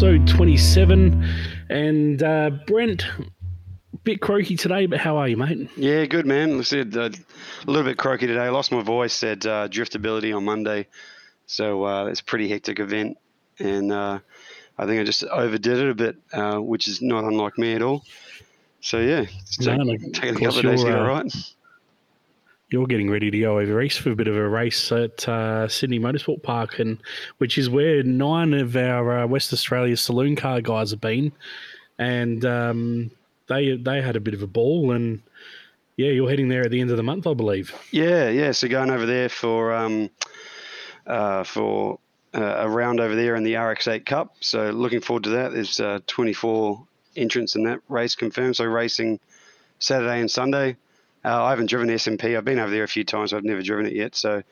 episode 27. And uh, Brent, bit croaky today, but how are you, mate? Yeah, good, man. I said uh, a little bit croaky today. I lost my voice, said uh, driftability on Monday. So uh, it's a pretty hectic event. And uh, I think I just overdid it a bit, uh, which is not unlike me at all. So yeah, it's No, take- no, taking a couple of days to get it uh, right. You're getting ready to go over east for a bit of a race at uh, Sydney Motorsport Park, and which is where nine of our uh, West Australia saloon car guys have been, and um, they they had a bit of a ball, and yeah, you're heading there at the end of the month, I believe. Yeah, yeah. So going over there for um, uh, for uh, a round over there in the RX8 Cup. So looking forward to that. There's uh, 24 entrants in that race confirmed. So racing Saturday and Sunday. Uh, I haven't driven the SMP. I've been over there a few times. I've never driven it yet. So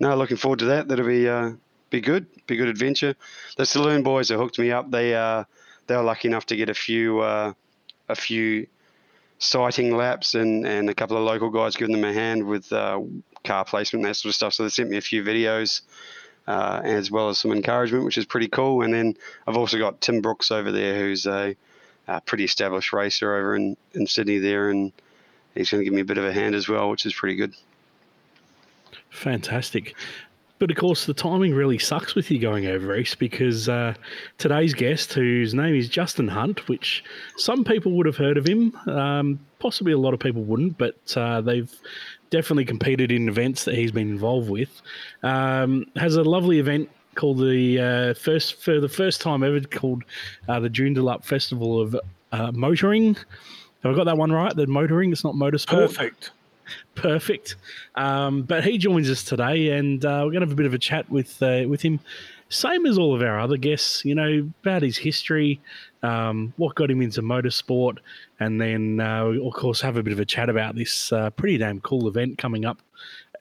no, looking forward to that. That'll be uh, be good. Be good adventure. The saloon boys that hooked me up. They uh, they were lucky enough to get a few uh, a few sighting laps and, and a couple of local guys giving them a hand with uh, car placement and that sort of stuff. So they sent me a few videos uh, as well as some encouragement, which is pretty cool. And then I've also got Tim Brooks over there, who's a, uh pretty established racer over in, in Sydney there, and he's going to give me a bit of a hand as well, which is pretty good. Fantastic. But of course, the timing really sucks with you going over east because uh, today's guest, whose name is Justin Hunt, which some people would have heard of him, um, possibly a lot of people wouldn't, but uh, they've definitely competed in events that he's been involved with, um, has a lovely event called the uh, first for the first time ever called uh, the Joondalup Festival of uh, Motoring. Have I got that one right? The motoring, it's not motorsport. Perfect. Perfect. Um, but he joins us today, and uh, we're going to have a bit of a chat with uh, with him, same as all of our other guests. You know about his history, um, what got him into motorsport, and then uh, we, of course have a bit of a chat about this uh, pretty damn cool event coming up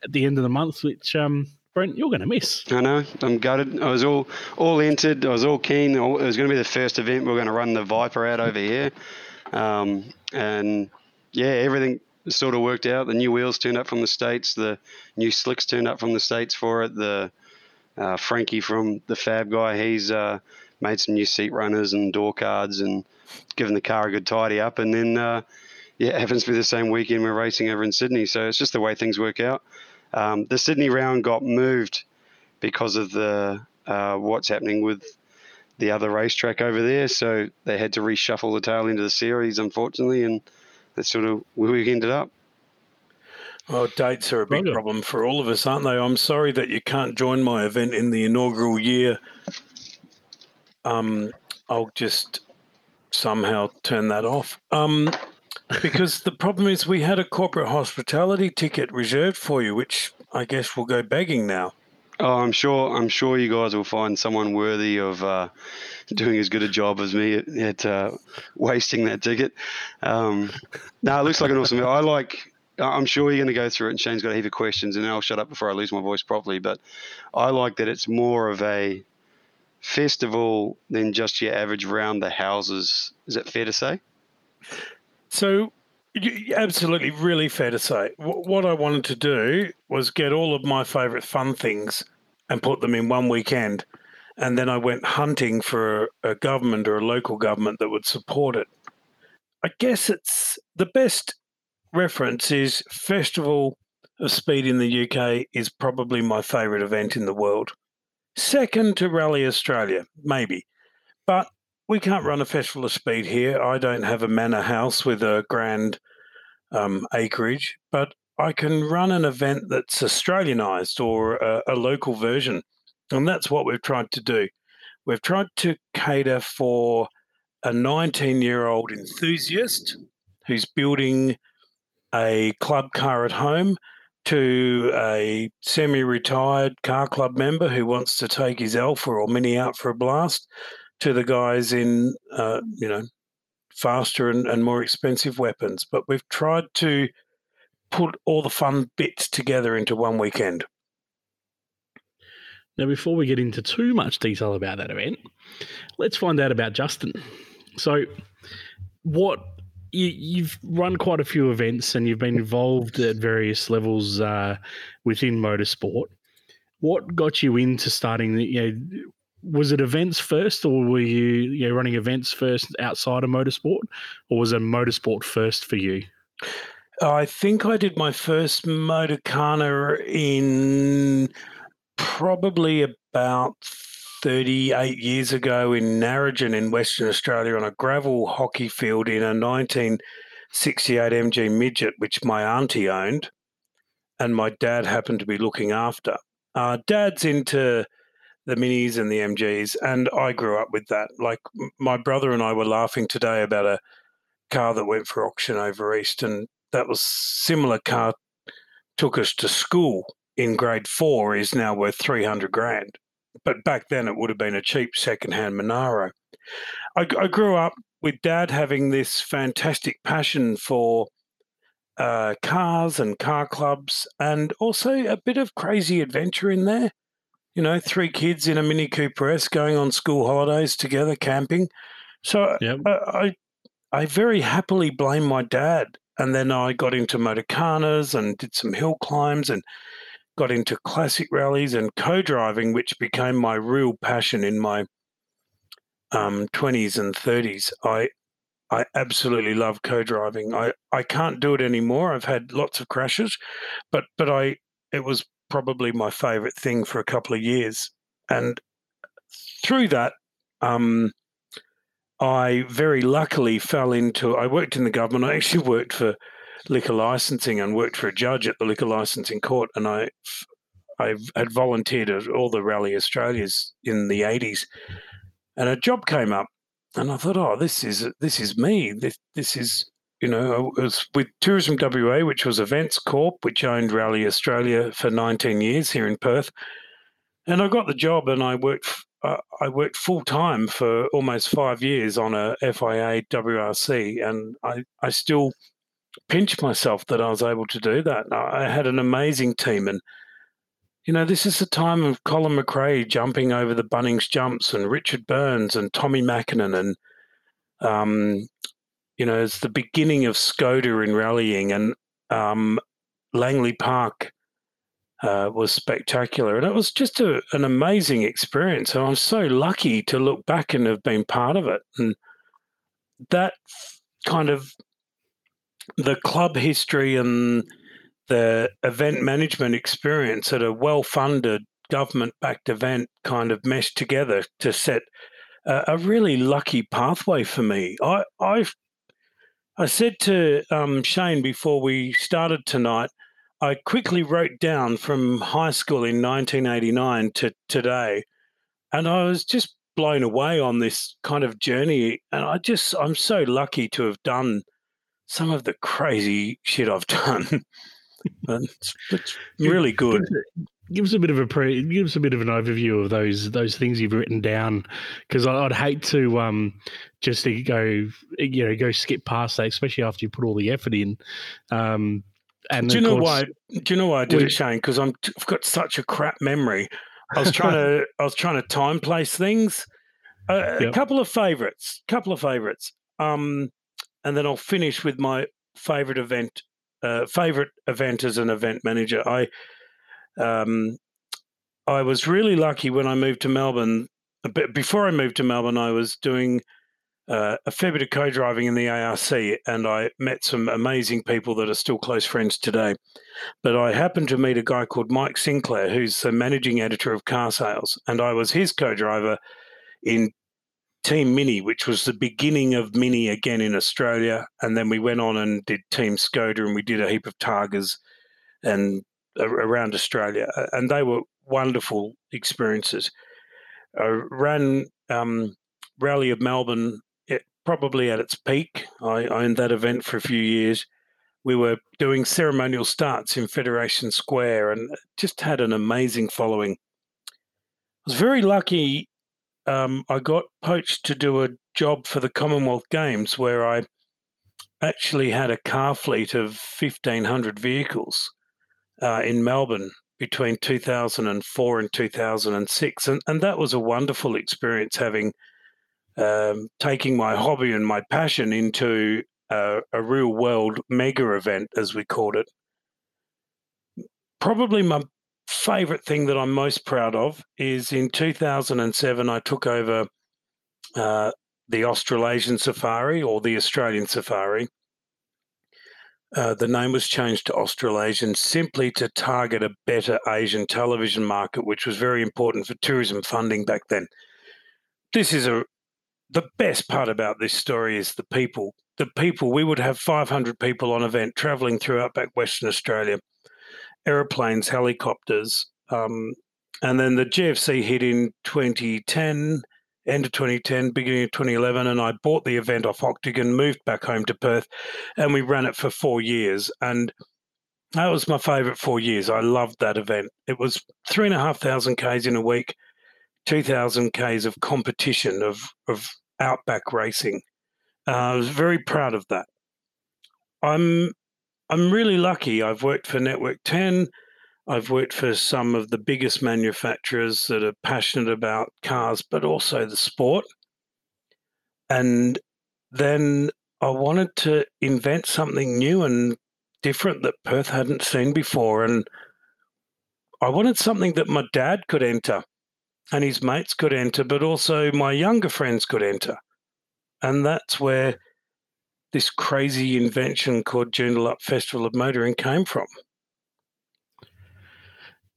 at the end of the month, which um, Brent you're going to miss. I know. I'm gutted. I was all all entered. I was all keen. It was going to be the first event. We are going to run the Viper out over here, um, and yeah, everything sort of worked out. The new wheels turned up from the states. The new slicks turned up from the states for it. The uh, Frankie from the Fab guy, he's uh, made some new seat runners and door cards and given the car a good tidy up. And then uh, yeah, it happens to be the same weekend we're racing over in Sydney. So it's just the way things work out. Um, the Sydney round got moved because of the uh, what's happening with the other racetrack over there. So they had to reshuffle the tail end of the series, unfortunately, and that's sort of where we ended up. Well, dates are a big problem for all of us, aren't they? I'm sorry that you can't join my event in the inaugural year. Um, I'll just somehow turn that off. Um, because the problem is we had a corporate hospitality ticket reserved for you, which I guess will go begging now. Oh, I'm sure. I'm sure you guys will find someone worthy of uh, doing as good a job as me at, at uh, wasting that ticket. Um, no, it looks like an awesome. I like. I'm sure you're going to go through it, and Shane's got a heap of questions, and I'll shut up before I lose my voice properly. But I like that it's more of a festival than just your average round the houses. Is that fair to say? So, absolutely, really fair to say. What I wanted to do was get all of my favourite fun things and put them in one weekend. And then I went hunting for a, government or a local government that would support it. I guess it's the best reference is Festival of Speed in the UK is probably my favourite event in the world. Second to Rally Australia, maybe. But we can't run a festival of speed here. I don't have a manor house with a grand um, acreage, but I can run an event that's Australianized or a, a local version. And that's what we've tried to do. We've tried to cater for a 19 year old enthusiast who's building a club car at home to a semi retired car club member who wants to take his Alfa or Mini out for a blast to the guys in, uh, you know, faster and, and more expensive weapons. But we've tried to put all the fun bits together into one weekend. Now, before we get into too much detail about that event, let's find out about Justin. So, what you, you've run quite a few events and you've been involved at various levels uh, within motorsport. What got you into starting? You know, was it events first, or were you, running events first outside of motorsport, or was it motorsport first for you? I think I did my first Motorkhana in probably about 38 years ago in Narrogin in Western Australia on a gravel hockey field in a 1968 MG Midget, which my auntie owned and my dad happened to be looking after. Uh, dad's into the minis and the MGs, and I grew up with that. Like my brother and I were laughing today about a car that went for auction over east, and that was similar car took us to school in grade four is now worth three hundred grand, but back then it would have been a cheap second-hand Monaro. I, I grew up with dad having this fantastic passion for uh, cars and car clubs, and also a bit of crazy adventure in there. You know, three kids in a Mini Cooper S going on school holidays together, camping. So yep. I, I, I very happily blame my dad. And then I got into motorkhanas and did some hill climbs and got into classic rallies and co-driving, which became my real passion in my um, 20s and 30s. I I absolutely love co-driving. I, I can't do it anymore. I've had lots of crashes, but but I it was probably my favorite thing for a couple of years, and through that, um, I very luckily fell into. I worked in the government. I actually worked for liquor licensing and worked for a judge at the liquor licensing court, and I I had volunteered at all the Rally Australias in the eighties, and a job came up and I thought, oh, this is this is me. This this is you know, I was with Tourism WA, which was Events Corp, which owned Rally Australia for 19 years here in Perth, and I got the job, and I worked. Uh, I worked full time for almost five years on a FIA WRC, and I, I still pinch myself that I was able to do that. I had an amazing team, and you know, this is the time of Colin McRae jumping over the Bunnings jumps and Richard Burns and Tommi Makinen and um, you know, it's the beginning of Skoda in rallying and um, Langley Park uh, was spectacular. And it was just a, an amazing experience. And I'm so lucky to look back and have been part of it. And that kind of the club history and the event management experience at a well funded government backed event kind of meshed together to set a, really lucky pathway for me. I I I said to um, Shane before we started tonight, I quickly wrote down from high school in 1989 to today, and I was just blown away on this kind of journey. And I just I'm so lucky to have done some of the crazy shit I've done. It's, it's really good. Give us a bit of a pre, give us a bit of an overview of those those things you've written down, because I'd hate to um, just to go you know go skip past that, especially after you put all the effort in. Um, and do you know course, why? Do you know why I did we, it, Shane? Because I'm I've got such a crap memory. I was trying to I was trying to time place things. Uh, yep. A couple of favorites, couple of favorites. Um, and then I'll finish with my favorite event uh, favorite event as an event manager. I um, I was really lucky when I moved to Melbourne. Bit, before I moved to Melbourne, I was doing uh, a fair bit of co-driving in the ARC, and I met some amazing people that are still close friends today. But I happened to meet a guy called Mike Sinclair, who's the managing editor of Car Sales, and I was his co-driver in Team Mini, which was the beginning of Mini again in Australia. And then we went on and did Team Skoda and we did a heap of Targas and around Australia. And they were wonderful experiences. I ran um, Rally of Melbourne it, probably at its peak. I owned that event for a few years. We were doing ceremonial starts in Federation Square and just had an amazing following. I was very lucky um, I got poached to do a job for the Commonwealth Games where I actually had a car fleet of 1,500 vehicles uh, in Melbourne between 2004 and 2006. And, and that was a wonderful experience having um, taking my hobby and my passion into a, a real world mega event, as we called it. Probably my favorite thing that I'm most proud of is in 2007, I took over uh, the Australasian Safari or the Australian Safari. Uh, the name was changed to Australasian simply to target a better Asian television market, which was very important for tourism funding back then. This is a the best part about this story is the people. The people we would have 500 people on event traveling through outback Western Australia, aeroplanes, helicopters, um, and then the GFC hit in 2010 end of 2010, beginning of 2011, and I bought the event off Octagon, moved back home to Perth, and we ran it for four years. And that was my favourite four years. I loved that event. It was three and a half thousand Ks in a week, 2,000 Ks of competition, of, of outback racing. Uh, I was very proud of that. I'm I'm really lucky. I've worked for Network 10. I've worked for some of the biggest manufacturers that are passionate about cars, but also the sport. And then I wanted to invent something new and different that Perth hadn't seen before. And I wanted something that my dad could enter and his mates could enter, but also my younger friends could enter. And that's where this crazy invention called Joondalup Festival of Motoring came from.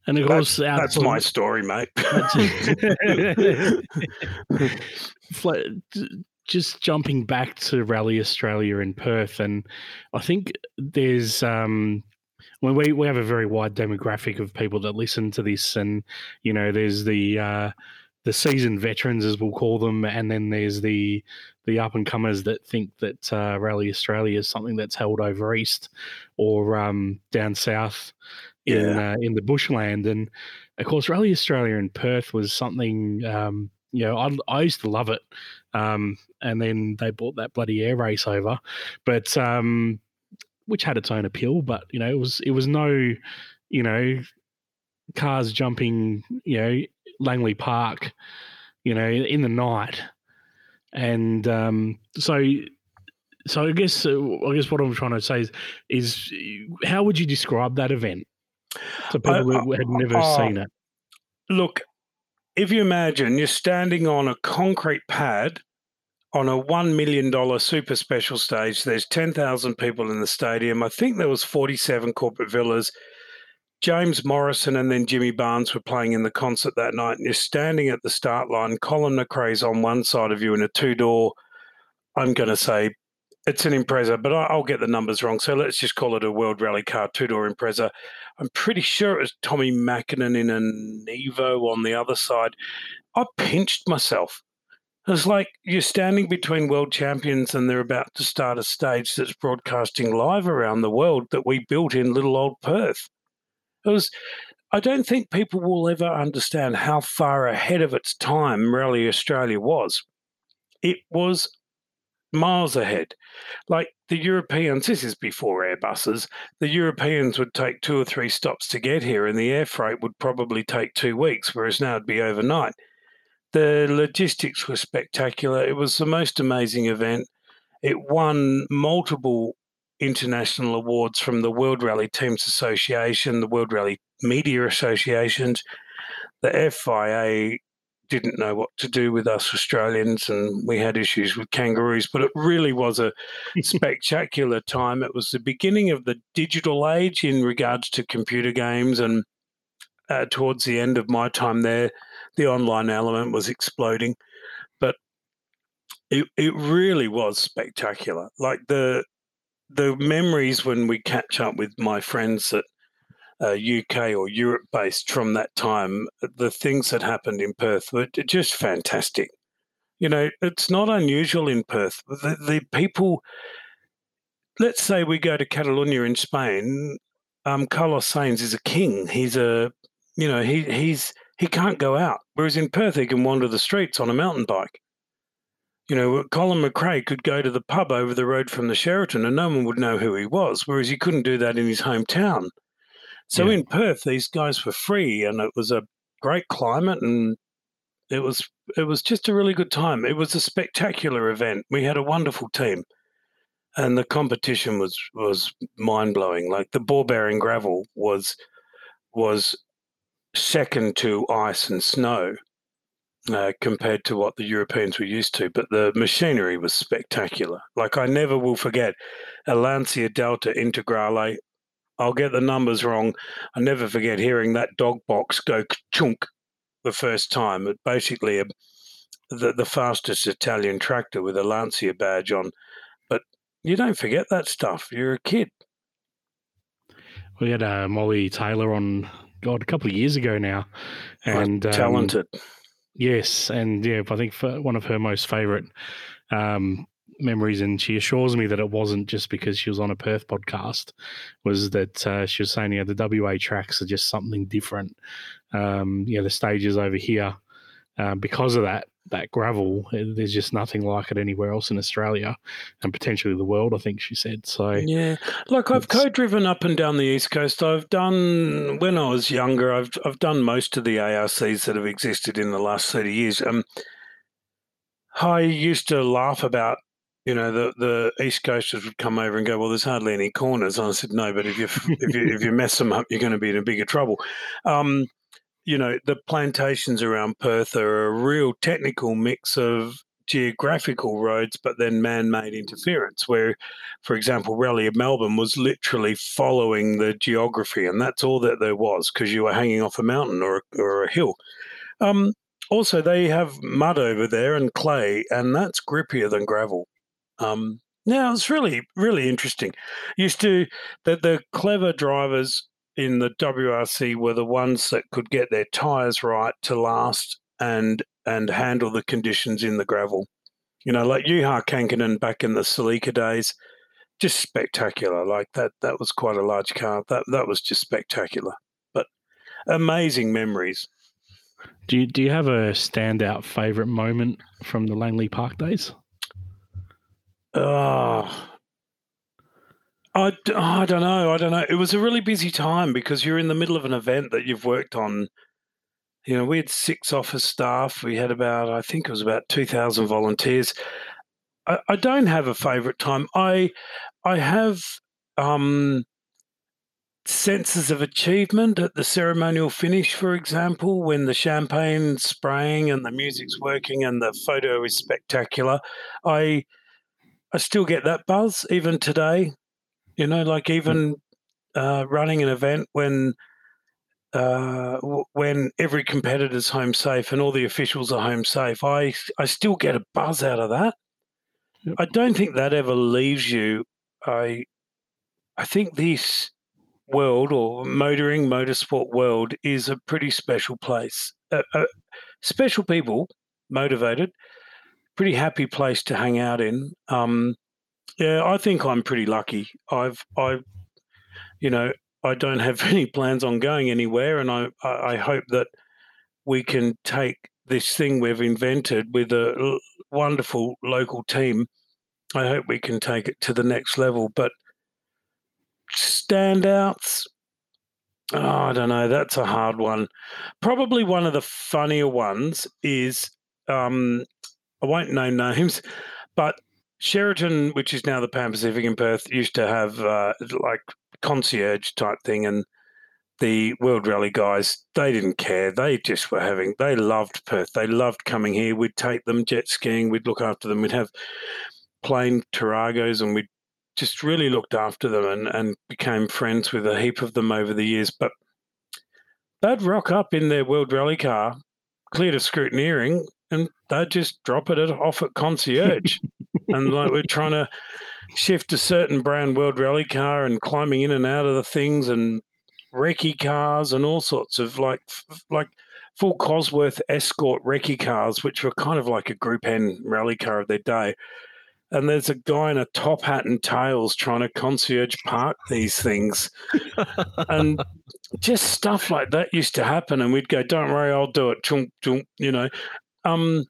And of course, that's, that's my story, mate. just jumping back to Rally Australia in Perth, and I think there's um, when we we have a very wide demographic of people that listen to this, and you know, there's the uh, the seasoned veterans, as we'll call them, and then there's the the up and comers that think that uh, Rally Australia is something that's held over east or um, down south in yeah. uh, in the bushland. And of course, Rally Australia in Perth was something. Um, you know, I, I used to love it, um, and then they bought that bloody air race over, but um, which had its own appeal. But you know, it was it was no, you know, cars jumping, you know, Langley Park, you know, in the night, and um, so so I guess uh, I guess what I'm trying to say is, is how would you describe that event? So people who had never uh, seen it. Look, if you imagine you're standing on a concrete pad on a $1 million super special stage, there's 10,000 people in the stadium. I think there was 47 corporate villas. James Morrison and then Jimmy Barnes were playing in the concert that night, and you're standing at the start line. Colin McRae's on one side of you in a two door, I'm going to say it's an Impreza, but I'll get the numbers wrong. So let's just call it a World Rally Car two door Impreza. I'm pretty sure it was Tommi Makinen in an Evo on the other side. I pinched myself. It was like you're standing between world champions and they're about to start a stage that's broadcasting live around the world that we built in little old Perth. It was, I don't think people will ever understand how far ahead of its time Rally Australia was. It was miles ahead. Like the Europeans, this is before Airbuses, the Europeans would take two or three stops to get here, and the air freight would probably take two weeks, whereas now it'd be overnight. The logistics were spectacular. It was the most amazing event. It won multiple international awards from the World Rally Teams Association, the World Rally Media Associations, the FIA didn't know what to do with us Australians, and we had issues with kangaroos. But it really was a spectacular time. It was the beginning of the digital age in regards to computer games, and uh, towards the end of my time there, the online element was exploding. But it it really was spectacular. Like the the memories when we catch up with my friends that uh, UK or Europe based from that time, the things that happened in Perth were just fantastic. You know, it's not unusual in Perth. The, the people, let's say we go to Catalonia in Spain, um, Carlos Sainz is a king. He's a, you know, he he's he can't go out. Whereas in Perth, he can wander the streets on a mountain bike. You know, Colin McRae could go to the pub over the road from the Sheraton and no one would know who he was, whereas he couldn't do that in his hometown. So yeah. in Perth, these guys were free, and it was a great climate, and it was it was just a really good time. It was a spectacular event. We had a wonderful team, and the competition was was mind blowing. Like the ball bearing gravel was was second to ice and snow uh, compared to what the Europeans were used to. But the machinery was spectacular. Like I never will forget a Lancia Delta Integrale. I'll get the numbers wrong. I never forget hearing that dog box go chunk the first time. It basically a, the the fastest Italian tractor with a Lancia badge on. But you don't forget that stuff. You're a kid. We had uh, Molly Taylor on, God, a couple of years ago now, and um, talented. Yes, and yeah, I think one of her most favourite um, memories, and she assures me that it wasn't just because she was on a Perth podcast, was that uh, she was saying, yeah, the WA tracks are just something different. Um, yeah, the stages over here, uh, because of that, that gravel. Eh, there's just nothing like it anywhere else in Australia and potentially the world. I think she said so. Yeah, like I've co-driven up and down the east coast. I've done when I was younger. I've I've done most of the ARCs that have existed in the last thirty years. Um, I used to laugh about. You know the, the East Coasters would come over and go, "Well, there's hardly any corners." And I said, "No, but if you if you if you mess them up, you're going to be in a bigger trouble." Um, you know, the plantations around Perth are a real technical mix of geographical roads, but then man made interference. Where, for example, Rally of Melbourne was literally following the geography, and that's all that there was because you were hanging off a mountain or, or a hill. Um, also, they have mud over there and clay, and that's grippier than gravel. Um, now it's really, really interesting. Used to that the clever drivers in the WRC were the ones that could get their tyres right to last and and handle the conditions in the gravel. You know, like Juha Kankkunen back in the Celica days, just spectacular. Like that that was quite a large car. That that was just spectacular. But amazing memories. Do you do you have a standout favourite moment from the Langley Park days? Oh, I, I don't know. I don't know. It was a really busy time because you're in the middle of an event that you've worked on. You know, we had six office staff. We had about, I think it was about 2,000 volunteers. I, I don't have a favorite time. I, I have um, senses of achievement at the ceremonial finish, for example, when the champagne's spraying and the music's working and the photo is spectacular. I, I still get that buzz even today. You know, like even uh, running an event when uh, when every competitor's home safe and all the officials are home safe, I I still get a buzz out of that. Yep. I don't think that ever leaves you. I I think this world or motoring motorsport world is a pretty special place. Uh, uh, special people, motivated, pretty happy place to hang out in. Um, yeah, I think I'm pretty lucky. I've I, you know, I don't have any plans on going anywhere, and I I hope that we can take this thing we've invented with a wonderful local team. I hope we can take it to the next level. But standouts, oh, I don't know. That's a hard one. Probably one of the funnier ones is um, I won't name names, but Sheraton, which is now the Pan Pacific in Perth, used to have uh, like concierge type thing, and the World Rally guys they didn't care. They just were having. They loved Perth. They loved coming here. We'd take them jet skiing. We'd look after them. We'd have plain Taragos, and we just really looked after them and, and became friends with a heap of them over the years. But they'd rock up in their World Rally car, cleared of scrutineering, and they'd just drop it off at concierge. and like we're trying to shift a certain brand world rally car and climbing in and out of the things and recce cars and all sorts of like like full Cosworth escort recce cars, which were kind of like a Group N rally car of their day. And there's a guy in a top hat and tails trying to concierge park these things. and just stuff like that used to happen. And we'd go, don't worry, I'll do it. Chunk, chunk, you know. Um,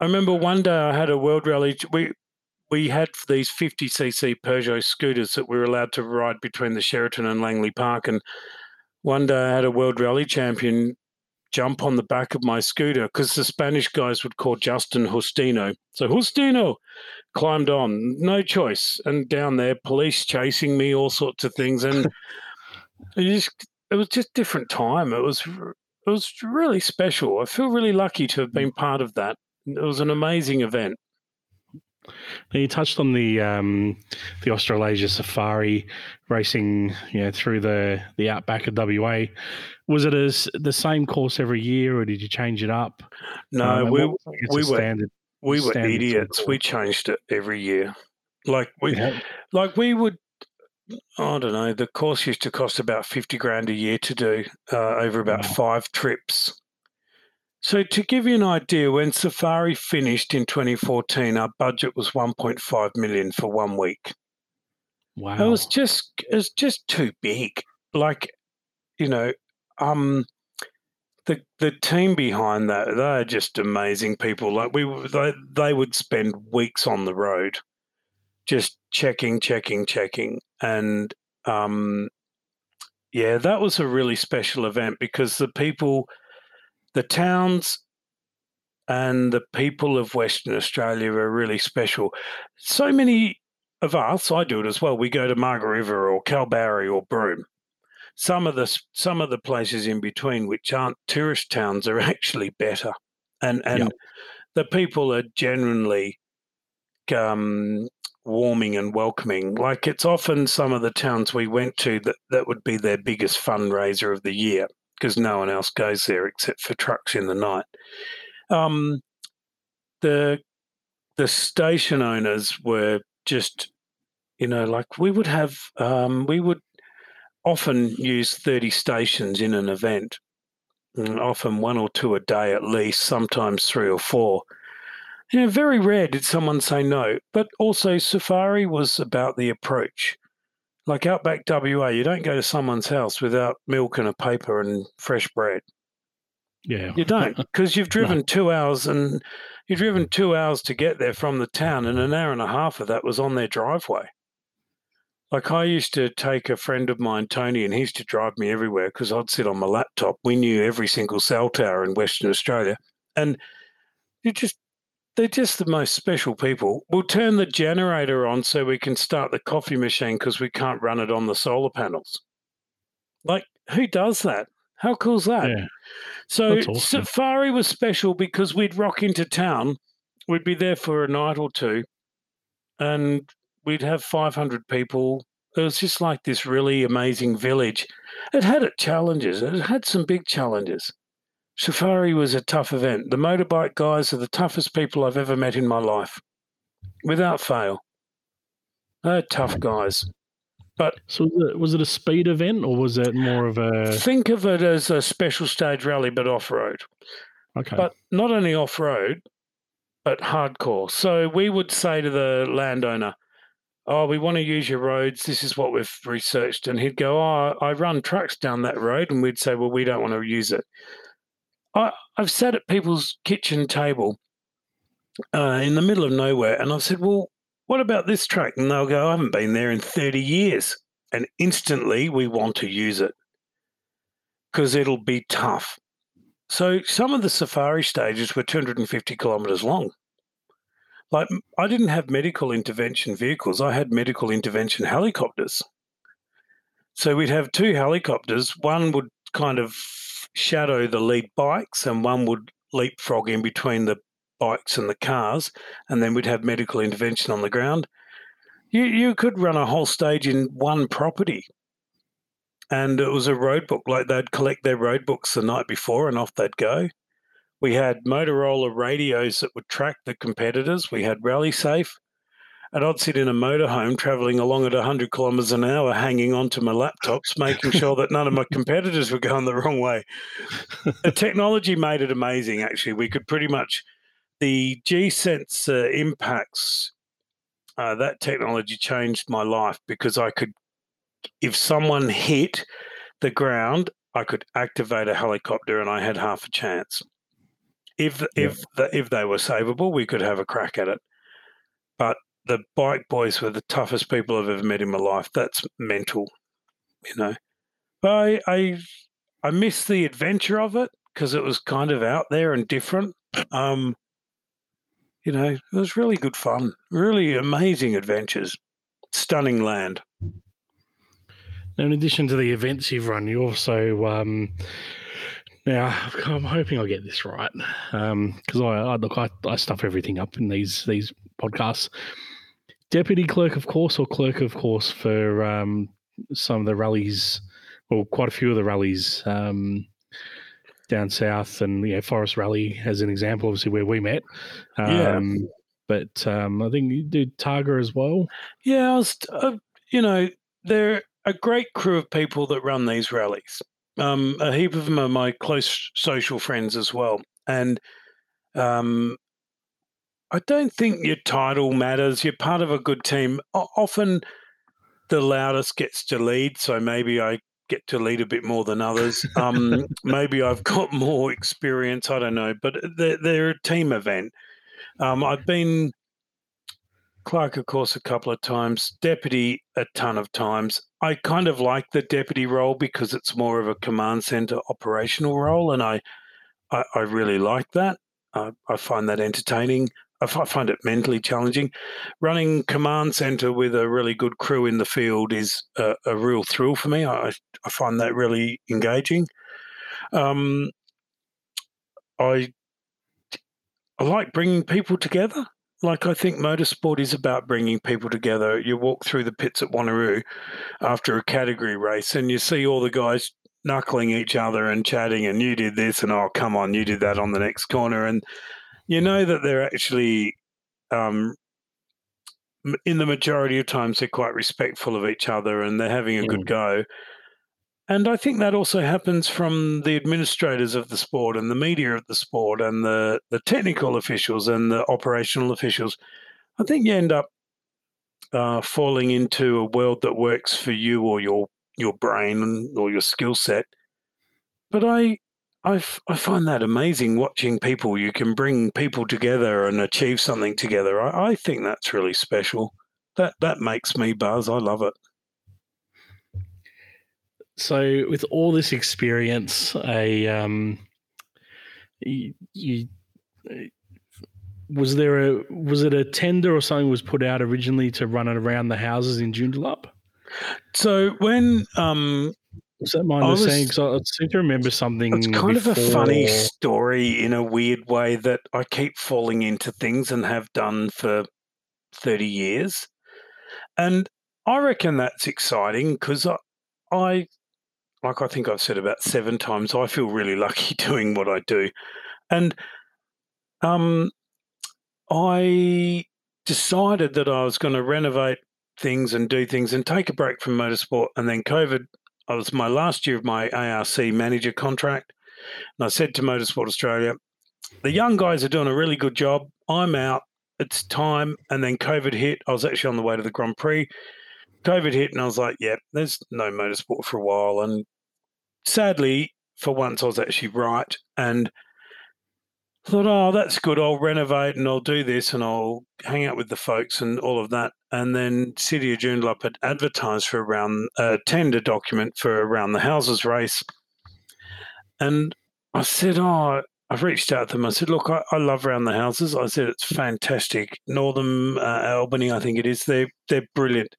I remember one day I had a world rally. We we had these 50cc Peugeot scooters that we were allowed to ride between the Sheraton and Langley Park. And one day I had a world rally champion jump on the back of my scooter because the Spanish guys would call Justin Justino. So Justino climbed on, no choice. And down there, police chasing me, all sorts of things. And you just it was just different time. It was it was really special. I feel really lucky to have been part of that. It was an amazing event. Now you touched on the um, the Australasia Safari racing, you know, through the the outback of WA. Was it as the same course every year, or did you change it up? No, Um, we what was, I guess, we were standard. we were idiots. We changed it every year. Like we Yeah. like we would. I don't know. The course used to cost about fifty grand a year to do uh, over about five trips. So to give you an idea, when Safari finished in 2014, our budget was 1.5 million for one week. Wow. It was just it was just too big. Like, you know, um the the team behind that, they're just amazing people. Like we they they would spend weeks on the road just checking, checking, checking. And um yeah, that was a really special event because the people the towns and the people of Western Australia are really special. So many of us, I do it as well. We go to Margaret River or Kalbarri or Broome. Some of the some of the places in between, which aren't tourist towns, are actually better, and and Yep. the people are genuinely um, warming and welcoming. Like it's often some of the towns we went to that that would be their biggest fundraiser of the year because no one else goes there except for trucks in the night. Um, the the station owners were just, you know, like we would have, um, we would often use 30 stations in an event, and often one or two a day at least, sometimes three or four. You know, very rare did someone say no, but also Safari was about the approach. Like Outback WA, you don't go to someone's house without milk and a paper and fresh bread. yeah. You don't, because you've driven two hours and you've driven two hours to get there from the town, and an hour and a half of that was on their driveway. Like I used to take a friend of mine, Tony, and he used to drive me everywhere because I'd sit on my laptop. We knew every single cell tower in Western Australia, and you just they're just the most special people. We'll turn the generator on so we can start the coffee machine because we can't run it on the solar panels. Like, who does that? How cool's that? Yeah. So awesome. Safari was special because we'd rock into town, we'd be there for a night or two, and we'd have 500 people. It was just like this really amazing village. It had its challenges. It had some big challenges. Safari was a tough event. The motorbike guys are the toughest people I've ever met in my life, without fail. They're tough guys. But so was it, was it a speed event or was it more of a Think of it as a special stage rally, but off road. okay? but not only off road, but hardcore. So we would say to the landowner, Oh, we want to use your roads. This is what we've researched. And he'd go, Oh, I run trucks down that road. And we'd say, Well, we don't want to use it. I, I've sat at people's kitchen table uh, in the middle of nowhere and I've said, Well, what about this track? And they'll go, I haven't been there in 30 years. And instantly we want to use it because it'll be tough. So some of the safari stages were 250 kilometres long. Like I didn't have medical intervention vehicles, I had medical intervention helicopters. So we'd have two helicopters. One would kind of shadow the lead bikes, and one would leapfrog in between the bikes and the cars, and then we'd have medical intervention on the ground. You you could run a whole stage in one property and it was a road book. Like they'd collect their road books the night before and off they'd go. We had Motorola radios that would track the competitors. We had Rally Safe. And I'd sit in a motorhome traveling along at 100 kilometres an hour, hanging onto my laptops, making sure that none of my competitors were going the wrong way. The technology made it amazing, actually. We could pretty much, the G Sense uh, impacts, uh, that technology changed my life because I could if someone hit the ground, I could activate a helicopter and I had half a chance. If Yeah. if the, if they were savable, we could have a crack at it. But the bike boys were the toughest people I've ever met in my life. That's mental, you know. But I I, I miss the adventure of it because it was kind of out there and different. Um, you know, it was really good fun. Really amazing adventures. Stunning land. Now, in addition to the events you've run, you also um, now I'm hoping I get this right because um, I, I, look I, I stuff everything up in these these podcasts. Deputy clerk of course or clerk of course for um, some of the rallies, well, quite a few of the rallies um, down south, and yeah, Forest Rally as an example, obviously where we met. yeah, Um, but um, I think you do Targa as well. yeah. I was, uh, you know, they're a great crew of people that run these rallies. Um, a heap of them are my close social friends as well, and um, I don't think your title matters. You're part of a good team. O- often, the loudest gets to lead, so maybe I get to lead a bit more than others. Um, maybe I've got more experience. I don't know, but they're, they're a team event. Um, I've been clerk, of course, a couple of times, deputy a ton of times. I kind of like the deputy role because it's more of a command center operational role, and I, I, I really like that. I, I find that entertaining. I find it mentally challenging. Running command center with a really good crew in the field is a, a real thrill for me. I, I find that really engaging. Um, I I like bringing people together. Like I think motorsport is about bringing people together. You walk through the pits at Wanneroo after a category race, and you see all the guys knuckling each other and chatting. And you did this, and oh come on, you did that on the next corner, and you know that they're actually. Um, in the majority of times, they're quite respectful of each other and they're having a Mm. good go. And I think that also happens from the administrators of the sport and the media of the sport and the, the technical officials and the operational officials. I think you end up uh, falling into a world that works for you or your your brain or your skill set. But I, I, I find that amazing watching people. You can bring people together and achieve something together. I, I think that's really special. That that makes me buzz. I love it. So, with all this experience, a um, you, you was there a was it a tender or something was put out originally to run it around the houses in Joondalup? So when um, Was that my I was- understanding? Because I seem to remember something. It's kind of a funny story in a weird way that I keep falling into things and have done for 30 years. And I reckon that's exciting because I, I, like I think I've said about seven times, I feel really lucky doing what I do. And um, I decided that I was going to renovate things and do things and take a break from motorsport. And then COVID I was my last year of my ARC manager contract, and I said to Motorsport Australia, "The young guys are doing a really good job. I'm out. It's time." And then COVID hit. I was actually on the way to the Grand Prix. COVID hit, and I was like, "Yeah, there's no motorsport for a while." And sadly, for once, I was actually right, and thought, "Oh, that's good. I'll renovate and I'll do this and I'll hang out with the folks and all of that." And then City of Joondalup had advertised for around a tender document for around the houses race, and I said, "Oh." I've reached out to them. I said, "Look, I, I love round the houses." I said, "It's fantastic." Northern uh, Albany, I think it is. They're, they're brilliant.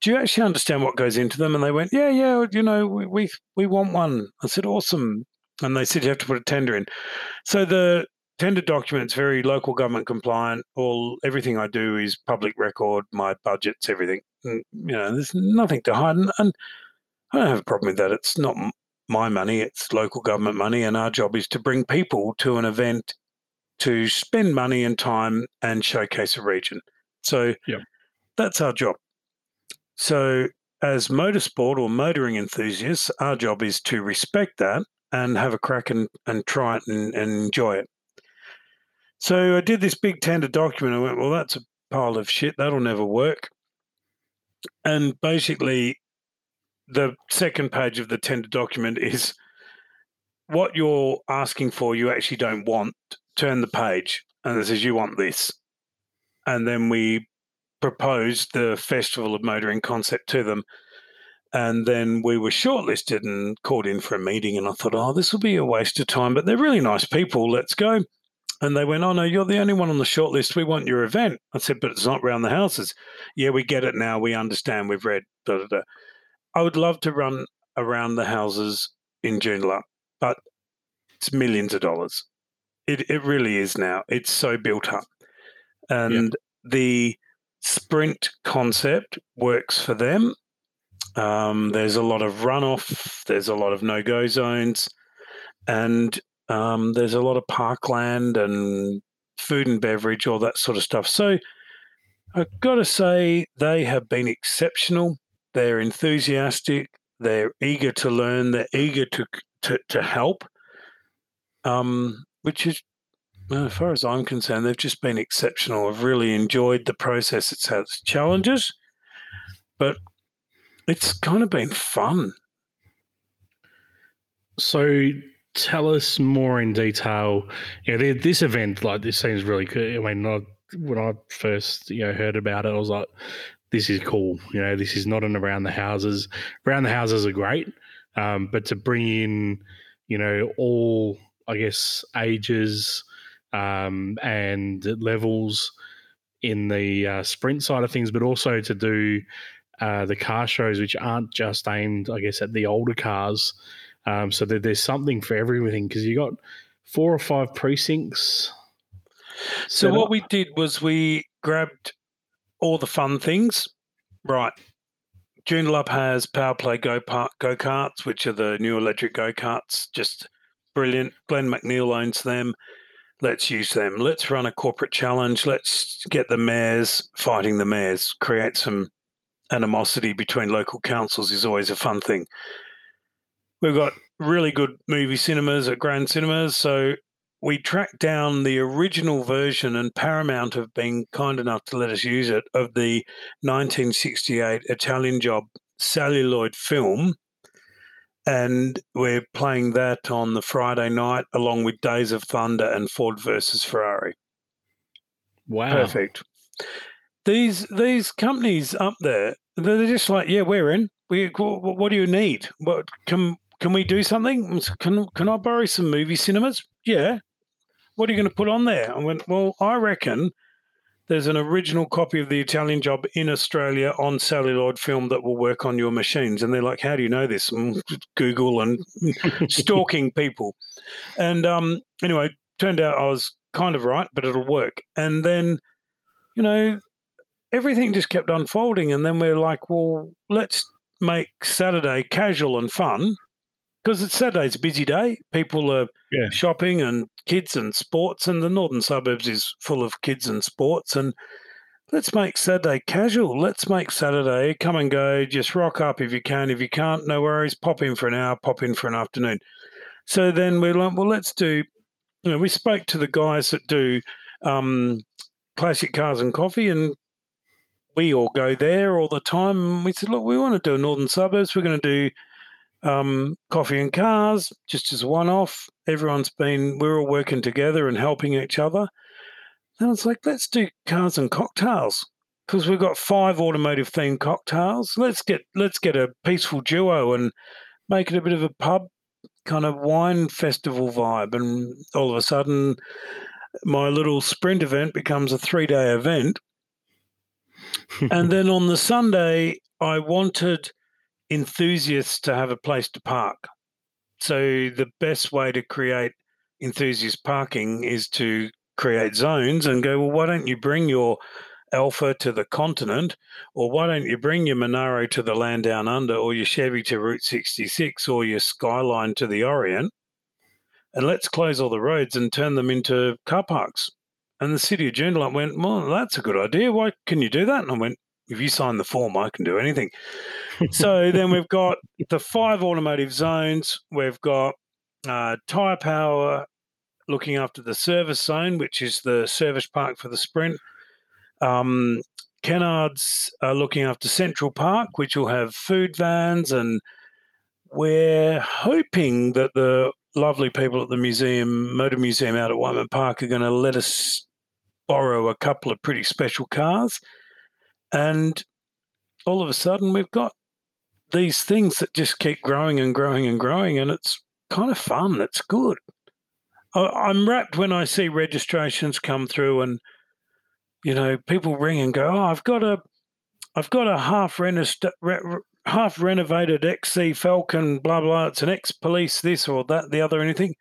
Do you actually understand what goes into them? And they went, "Yeah, yeah. You know, we we, we want one." I said, "Awesome." And they said you have to put a tender in. So the tender document's very local government compliant. All everything I do is public record. My budgets, everything. And, you know, there's nothing to hide, and, and I don't have a problem with that. It's not my money; it's local government money, and our job is to bring people to an event to spend money and time and showcase a region. So Yep. that's our job. So as motorsport or motoring enthusiasts, our job is to respect that and have a crack and, and try it and, and enjoy it. So I did this big tender document. I went, well, that's a pile of shit. That'll never work. And basically, the second page of the tender document is what you're asking for, you actually don't want. Turn the page. And it says, you want this. And then we proposed the Festival of Motoring concept to them. And then we were shortlisted and called in for a meeting. And I thought, oh, this will be a waste of time, but they're really nice people. Let's go. And they went, oh, no, you're the only one on the shortlist. We want your event. I said, but it's not round the houses. Yeah, we get it now. We understand. We've read. Da, da, da. I would love to run around the houses in Joondalup, but it's millions of dollars. It it really is now. It's so built up, and the sprint concept works for them. Um, there's a lot of runoff. There's a lot of no go zones, and um, there's a lot of parkland and food and beverage, all that sort of stuff. So I've got to say they have been exceptional. They're enthusiastic. They're eager to learn. They're eager to to, to help. Um, which is, as far as I'm concerned, they've just been exceptional. I've really enjoyed the process. It's had its challenges, but it's kind of been fun. So tell us more in detail. You know, this event, like this seems really cool. I mean, I, when I first you know heard about it, I was like, "This is cool." You know, this is not an around the houses. Around the houses are great, um, but to bring in, you know, all I guess ages um, and levels in the uh, sprint side of things, but also to do uh, the car shows, which aren't just aimed, I guess, at the older cars. Um, so that there's something for everything because you got four or five precincts. So what up. we did was we grabbed all the fun things. Right. Joondalup has Power Play Go go karts, which are the new electric go karts. Just brilliant. Glenn McNeil owns them. Let's use them. Let's run a corporate challenge. Let's get the mayors fighting the mayors. Create some animosity between local councils is always a fun thing. We've got really good movie cinemas at Grand Cinemas. So we tracked down the original version, and Paramount have been kind enough to let us use it of the 1968 Italian Job celluloid film. And we're playing that on the Friday night along with Days of Thunder and Ford versus Ferrari. Wow. Perfect. These these companies up there, they're just like, yeah, we're in. We, what do you need? What can can we do something? Can can I borrow some movie cinemas? Yeah. What are you going to put on there? I went, well, I reckon there's an original copy of the Italian Job in Australia on celluloid film that will work on your machines. And they're like, how do you know this? And Google and stalking people. And um, anyway, turned out I was kind of right, but it'll work. And then, you know, everything just kept unfolding. And then we're like, well, let's make Saturday casual and fun because it's Saturday's a busy day. People are yeah. shopping and kids and sports, and the northern suburbs is full of kids and sports. And let's make Saturday casual. Let's make Saturday come and go. Just rock up if you can. If you can't, no worries. Pop in for an hour. Pop in for an afternoon. So then we're like, well, let's do. You know, we spoke to the guys that do um, classic cars and coffee, and we all go there all the time. We said, look, we want to do northern suburbs. We're going to do um, coffee and cars, just as one off. Everyone's been, we're all working together and helping each other. And it's like, let's do cars and cocktails because we've got five automotive themed cocktails. Let's get let's get a peaceful duo and make it a bit of a pub kind of wine festival vibe. And all of a sudden, my little sprint event becomes a three day event. And then on the Sunday, I wanted enthusiasts to have a place to park. So the best way to create enthusiast parking is to create zones and go, well, why don't you bring your Alfa to the continent, or why don't you bring your Monaro to the land down under, or your Chevy to Route 66, or your Skyline to the Orient, and let's close all the roads and turn them into car parks. And the city of Joondalup went, well, that's a good idea. Why can you do that? And I went, if you sign the form, I can do anything. so then we've got the five automotive zones. We've got uh, Tyre Power looking after the service zone, which is the service park for the sprint. Um, Kennards are looking after Central Park, which will have food vans, and we're hoping that the lovely people at the museum, Motor Museum out at Whiteman Park, are going to let us borrow a couple of pretty special cars. And all of a sudden, we've got these things that just keep growing and growing and growing, and it's kind of fun. It's good. I'm wrapped when I see registrations come through, and you know, people ring and go, "Oh, I've got a, I've got a half register, half renovated XC Falcon, blah blah. It's an ex police this or that, the other, anything.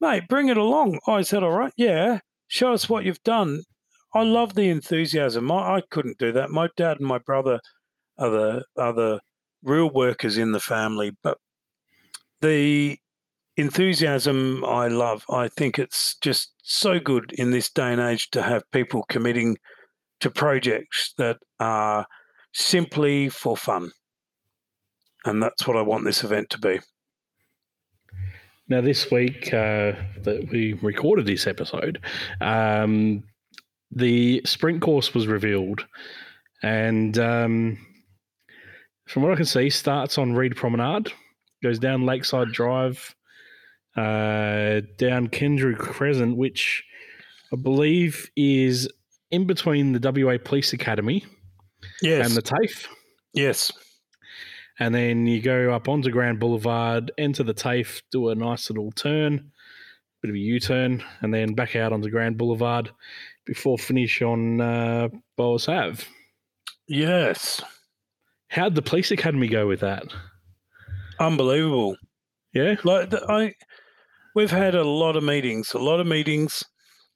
Mate, bring it along. I said, all right, yeah. Show us what you've done. I love the enthusiasm. I, I couldn't do that. My dad and my brother are the are the real workers in the family, but the enthusiasm I love. I think it's just so good in this day and age to have people committing to projects that are simply for fun. And that's what I want this event to be. Now, this week uh, that we recorded this episode, um, the sprint course was revealed. And um, from what I can see, starts on Reid Promenade, goes down Lakeside Drive, uh, down Kendrew Crescent, which I believe is in between the WA Police Academy yes. and the TAFE. Yes. And then you go up onto Grand Boulevard, enter the TAFE, do a nice little turn, bit of a U turn, and then back out onto Grand Boulevard before finish on uh, Boas Ave. Yes. How'd the police academy go with that? Unbelievable. Yeah. Like I we've had a lot of meetings, a lot of meetings,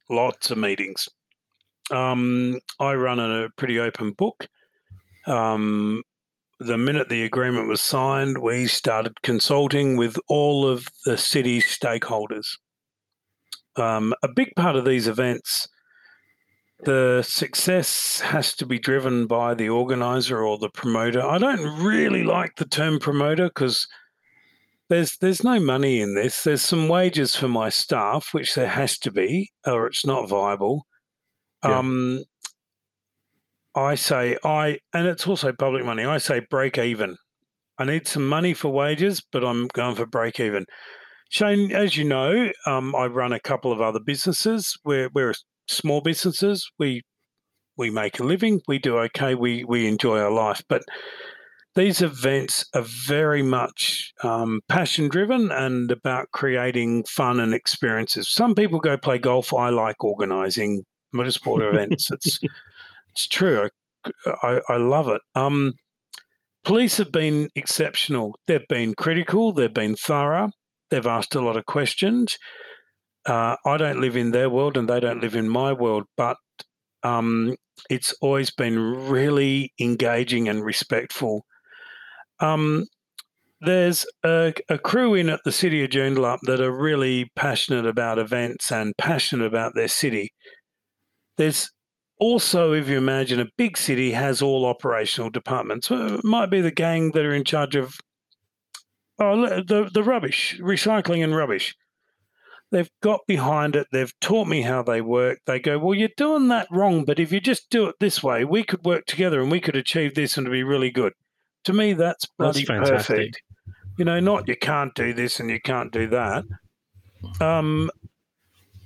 lots of meetings. Um, I run a pretty open book. Um, the minute the agreement was signed, we started consulting with all of the city's stakeholders. Um, a big part of these events, the success has to be driven by the organizer or the promoter. I don't really like the term promoter because there's there's no money in this. There's some wages for my staff, which there has to be, or it's not viable. Yeah. Um, I say I, and it's also public money. I say break even. I need some money for wages, but I'm going for break even. Shane, as you know, um, I run a couple of other businesses. We're we're small businesses. We we make a living. We do okay. We we enjoy our life, but these events are very much um, passion driven and about creating fun and experiences. Some people go play golf. I like organising motorsport events. It's it's true. I, I, love it. Um, police have been exceptional. They've been critical. They've been thorough. They've asked a lot of questions. Uh, I don't live in their world, and they don't live in my world. But um, it's always been really engaging and respectful. Um, there's a, a, crew in at the city of Joondalup that are really passionate about events and passionate about their city. There's also, if you imagine a big city has all operational departments, it might be the gang that are in charge of oh, the, the rubbish, recycling and rubbish. They've got behind it. They've taught me how they work. They go, well, you're doing that wrong, but if you just do it this way, we could work together and we could achieve this and it'd be really good. To me, that's bloody that's perfect. You know, not you can't do this and you can't do that. Um,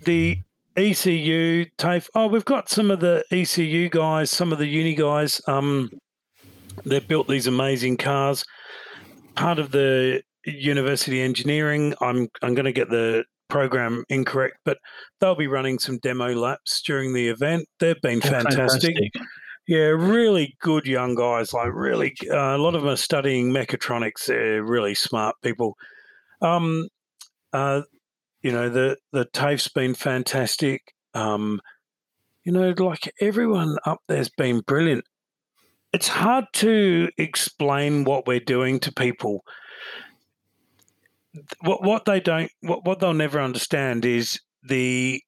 the ECU, TAFE. Oh, we've got some of the ECU guys, some of the uni guys. Um, they've built these amazing cars. Part of the university engineering. I'm I'm going to get the program incorrect, but they'll be running some demo laps during the event. They've been fantastic. fantastic. Yeah, really good young guys. Like really, uh, a lot of them are studying mechatronics. They're really smart people. Um, uh, you know, the the TAFE's been fantastic. Um, you know, like everyone up there's been brilliant. It's hard to explain what we're doing to people. What what they don't what, what they'll never understand is the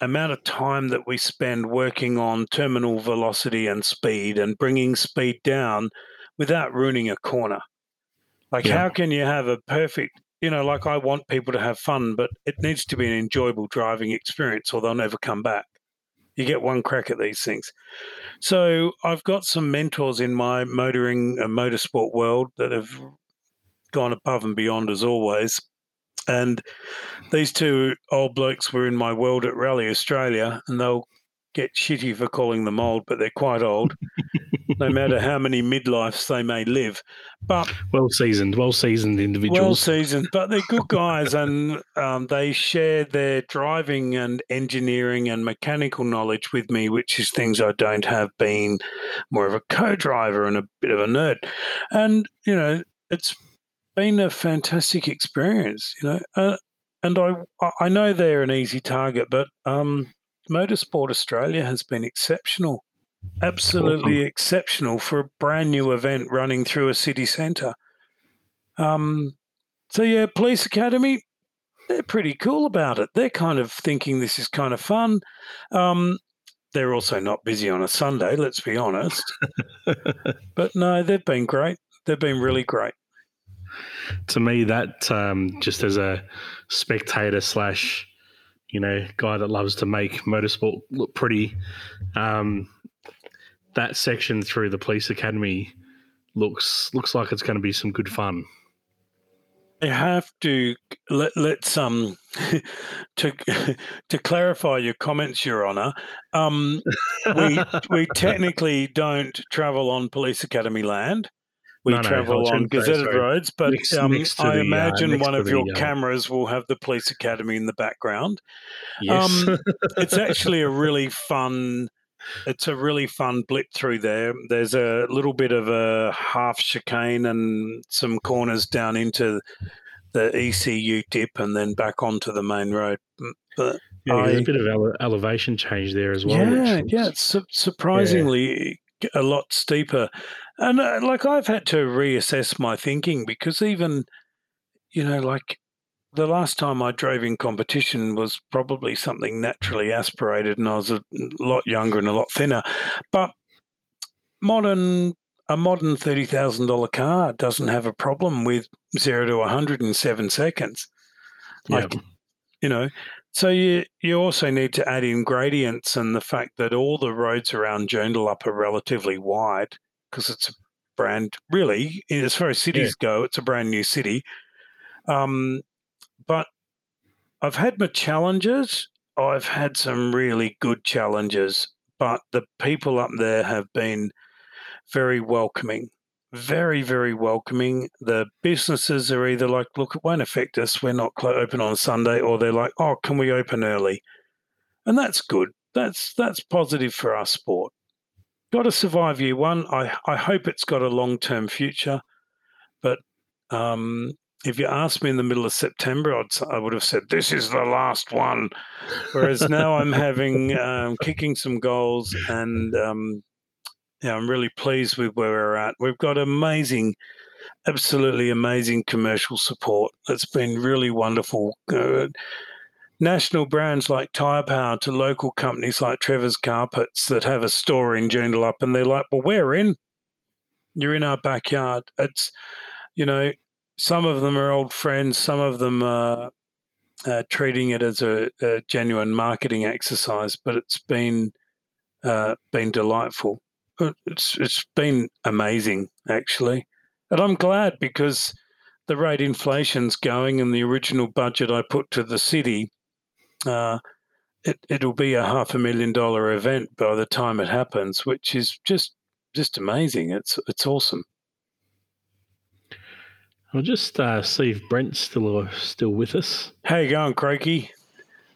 amount of time that we spend working on terminal velocity and speed and bringing speed down without ruining a corner. Like, yeah. how can you have a perfect you know, like I want people to have fun, but it needs to be an enjoyable driving experience or they'll never come back. You get one crack at these things. So I've got some mentors in my motoring and motorsport world that have gone above and beyond as always. And these two old blokes were in my world at Rally Australia, and they'll get shitty for calling them old, but they're quite old. no matter how many midlifes they may live. But well seasoned, well seasoned individuals. Well seasoned, but they're good guys, and um, they share their driving and engineering and mechanical knowledge with me, which is things I don't have. Being more of a co-driver and a bit of a nerd, and you know, it's been a fantastic experience. You know, uh, and I I know they're an easy target, but um, Motorsport Australia has been exceptional absolutely awesome. exceptional for a brand new event running through a city centre. Um, so yeah, Police Academy, they're pretty cool about it. They're kind of thinking this is kind of fun. Um, they're also not busy on a Sunday, let's be honest. but no, they've been great. They've been really great. To me, that um, just as a spectator slash, you know, guy that loves to make motorsport look pretty, um, that section through the police academy looks looks like it's going to be some good fun. I have to let let's um to to clarify your comments, Your Honour. Um, we we technically don't travel on Police Academy land. We no, travel no, on gazetted roads, but next, um, next I the, uh, imagine uh, one of your uh, cameras will have the Police Academy in the background. Yes, um, it's actually a really fun it's a really fun blip through there. There's a little bit of a half chicane and some corners down into the ECU dip and then back onto the main road. Mm, but yeah, I, there's a bit of ele- elevation change there as well. Yeah, yeah, it's su- surprisingly yeah. a lot steeper. And uh, like I've had to reassess my thinking because even, you know, like the last time I drove in competition was probably something naturally aspirated, and I was a lot younger and a lot thinner. But modern a modern thirty thousand dollar car doesn't have a problem with zero to one hundred in seven seconds. Like, you know, so you you also need to add in gradients and the fact that all the roads around Joondalup are relatively wide because it's a brand really as far as cities yeah. go, it's a brand new city. Um, but I've had my challenges. I've had some really good challenges, but the people up there have been very welcoming, very, very welcoming. The businesses are either like, look, it won't affect us. We're not open on Sunday, or they're like, oh, can we open early? And that's good. That's that's positive for our sport. Got to survive year one. I I hope it's got a long term future, but um, if you asked me in the middle of September, I'd, I would have said, This is the last one. Whereas now I'm having, um, kicking some goals and, um, yeah, I'm really pleased with where we're at. We've got amazing, absolutely amazing commercial support. It's been really wonderful. Uh, national brands like Tyre Power to local companies like Trevor's Carpets that have a store in Joondalup, and they're like, well, we're in. You're in our backyard. It's, you know, some of them are old friends, some of them are uh, treating it as a, a, genuine marketing exercise, but it's been uh, been delightful. Uh, it's it's been amazing actually, and I'm glad because the rate inflation's going, and the original budget I put to the city, uh, it it'll be a half a million dollar event by the time it happens, which is just just amazing. It's it's awesome. I'll just uh, see if Brent's still uh, still with us. How you going, Craigie?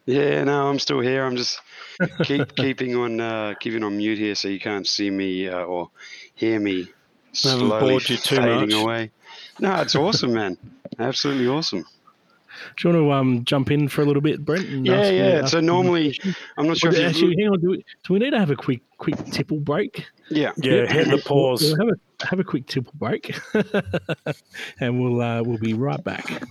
Yeah, no, I'm still here. I'm just keep keeping on uh, keeping on mute here, so you can't see me uh, or hear me slowly fading much. away. No, it's awesome, man. Absolutely awesome. Do you want to um, jump in for a little bit, Brent? Yeah, yeah. So normally, I'm not sure. Well, actually, hang on. Do we, do we, need to have a quick quick tipple break? Yeah, yeah. Hit the pause. We'll have a have a quick tipple break, and we'll uh, we'll be right back.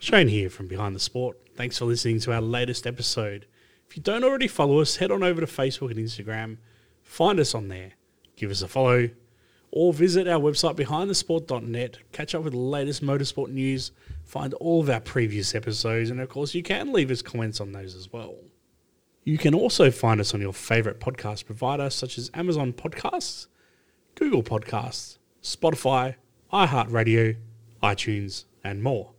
Shane here from Behind the Sport. Thanks for listening to our latest episode. If you don't already follow us, head on over to Facebook and Instagram. Find us on there. Give us a follow, or visit our website behindthesport.net. Catch up with the latest motorsport news find all of our previous episodes, and of course, you can leave us comments on those as well. You can also find us on your favourite podcast provider, such as Amazon Podcasts, Google Podcasts, Spotify, iHeartRadio, iTunes, and more.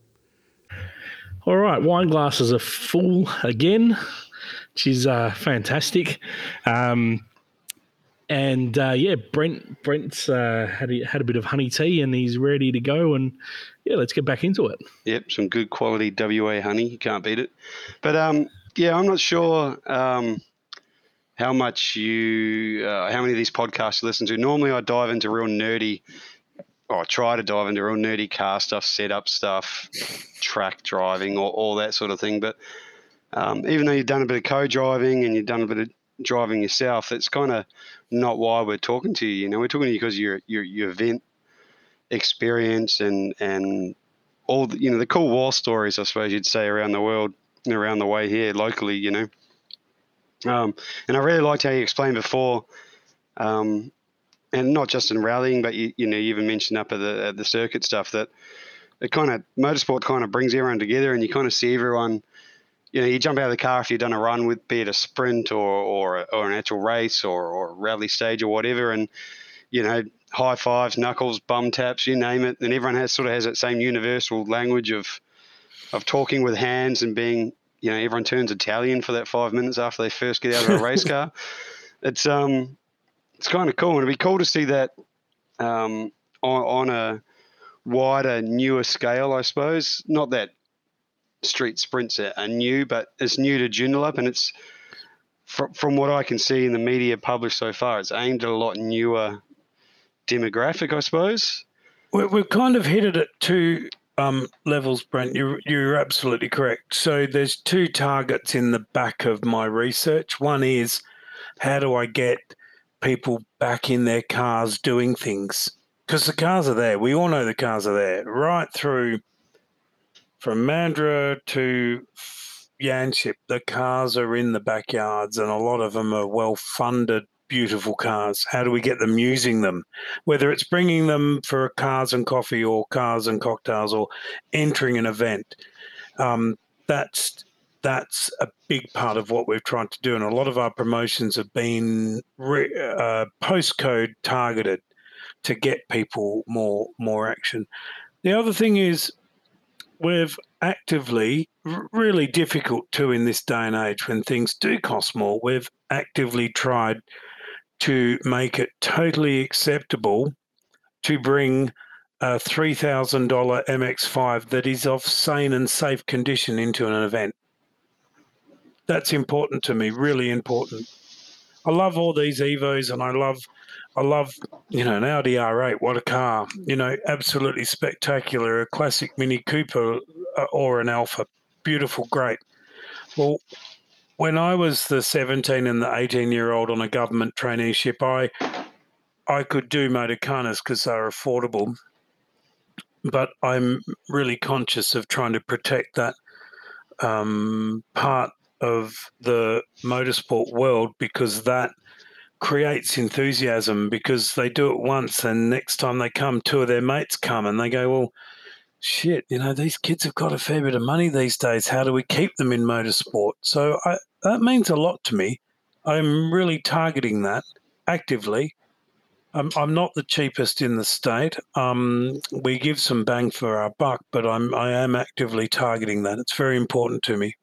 All right, wine glasses are full again, which is uh, fantastic. Um, And uh, yeah, Brent Brent's uh, had a, had a bit of honey tea and he's ready to go. And yeah, let's get back into it. Yep, some good quality WA honey. You can't beat it. But um, yeah, I'm not sure um, how much you, uh, how many of these podcasts you listen to. Normally, I dive into real nerdy. Or I try to dive into real nerdy car stuff, setup stuff, track driving, or all that sort of thing. But um, even though you've done a bit of co-driving and you've done a bit of driving yourself, it's kind of not why we're talking to you. You know, we're talking to you because your your your event experience and and all the, you know the cool war stories, I suppose you'd say around the world, and around the way here locally. You know, um, and I really liked how you explained before. Um, and not just in rallying, but you, you know, you even mentioned up at the, at the circuit stuff that it kind of motorsport kind of brings everyone together, and you kind of see everyone you know, you jump out of the car if you've done a run with, be it a sprint or or, or an actual race or, or rally stage or whatever, and you know, high fives, knuckles, bum taps, you name it, and everyone has sort of has that same universal language of of talking with hands and being, you know, everyone turns Italian for that five minutes after they first get out of a race car. It's um, it's kind of cool, and it'd be cool to see that um, on, on a wider, newer scale, I suppose. Not that street sprints are, are new, but it's new to Joondalup, and it's from, from what I can see in the media published so far, it's aimed at a lot newer demographic, I suppose. We're, we're kind of hit it at two um, levels, Brent. You're, you're absolutely correct. So there's two targets in the back of my research. One is how do I get people back in their cars doing things? Because the cars are there. We all know the cars are there right through from Mandurah to Yanchep, the cars are in the backyards, and a lot of them are well funded, beautiful cars. How do we get them using them? Whether it's bringing them for cars and coffee or cars and cocktails or entering an event, um, that's that's a big part of what we're trying to do. And a lot of our promotions have been re, uh, postcode targeted to get people more more action. The other thing is we've actively, really difficult to in this day and age when things do cost more, we've actively tried to make it totally acceptable to bring a $3,000 MX5 that is of sane and safe condition into an event. That's important to me, really important. I love all these Evos and I love I love, you know, an Audi R8. What a car! You know, absolutely spectacular. A classic Mini Cooper uh, or an Alfa. Beautiful, great. Well, when I was the 17 and the 18 year old on a government traineeship, I I could do motorkhanas because they're affordable. But I'm really conscious of trying to protect that um, part of the motorsport world because that – creates enthusiasm because they do it once and next time they come, two of their mates come and they go, well, shit, you know, these kids have got a fair bit of money these days. How do we keep them in motorsport? So I, that means a lot to me. I'm really targeting that actively. I'm, I'm not the cheapest in the state. Um, we give some bang for our buck, but I'm I am actively targeting that. It's very important to me.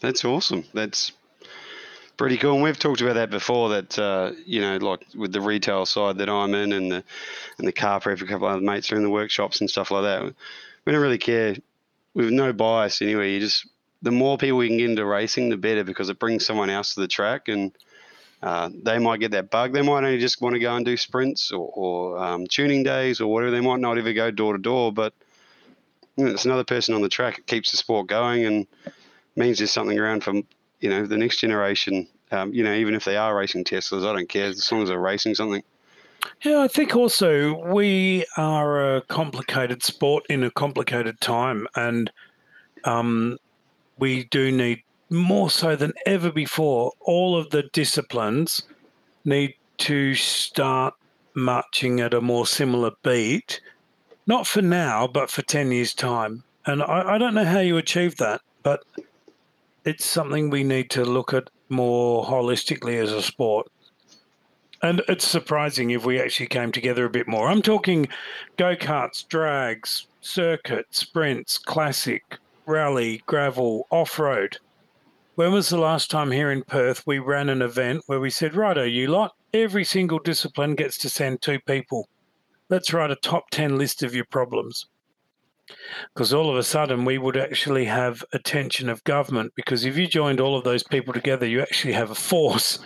That's awesome. That's pretty cool. And we've talked about that before. That uh, you know, like with the retail side that I'm in, and the and the car prep, a couple of other mates are in the workshops and stuff like that. We don't really care. With no bias anyway. You just the more people we can get into racing, the better because it brings someone else to the track, and uh, they might get that bug. They might only just want to go and do sprints or, or um, tuning days or whatever. They might not ever go door to door, but you know, it's another person on the track. It keeps the sport going and means there's something around for you know the next generation. Um, you know, even if they are racing Teslas, I don't care as long as they're racing something. Yeah, I think also we are a complicated sport in a complicated time, and um, we do need more so than ever before. All of the disciplines need to start marching at a more similar beat, not for now, but for 10 years' time. And I, I don't know how you achieve that, but it's something we need to look at more holistically as a sport. And it's surprising if we actually came together a bit more. I'm talking go karts, drags, circuit, sprints, classic, rally, gravel, off road. When was the last time here in Perth we ran an event where we said, righto, you lot, every single discipline gets to send two people. Let's write a top 10 list of your problems. Because all of a sudden, we would actually have attention of government. Because if you joined all of those people together, you actually have a force.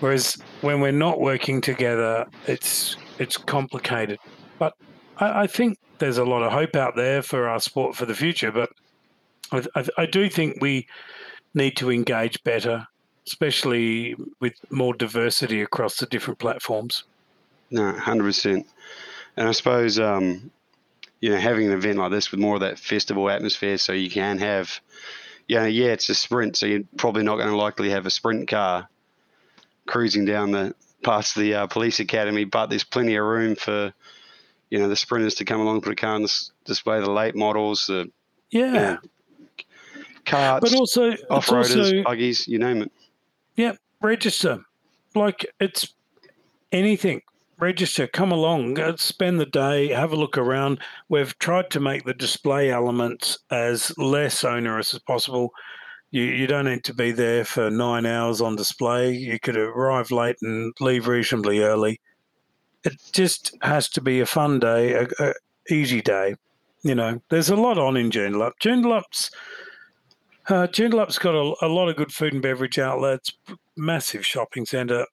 Whereas when we're not working together, it's it's complicated. But I, I think there's a lot of hope out there for our sport for the future. But I, I, I do think we need to engage better, especially with more diversity across the different platforms. No, hundred percent. And I suppose um, you know having an event like this with more of that festival atmosphere, so you can have, you know, yeah, it's a sprint, so you're probably not going to likely have a sprint car cruising down the past the uh, police academy, but there's plenty of room for you know the sprinters to come along, put a car on this display, the late models, the Yeah. you know, carts, but also, off-roaders, also buggies, you name it. Yeah, register. Like it's anything. Register, come along, spend the day, have a look around. We've tried to make the display elements as less onerous as possible. You, you don't need to be there for nine hours on display. You could arrive late and leave reasonably early. It just has to be a fun day, a, a easy day. You know, there's a lot on in Joondalup. Joondalup's uh, Joondalup's got a, a lot of good food and beverage outlets, massive shopping centre.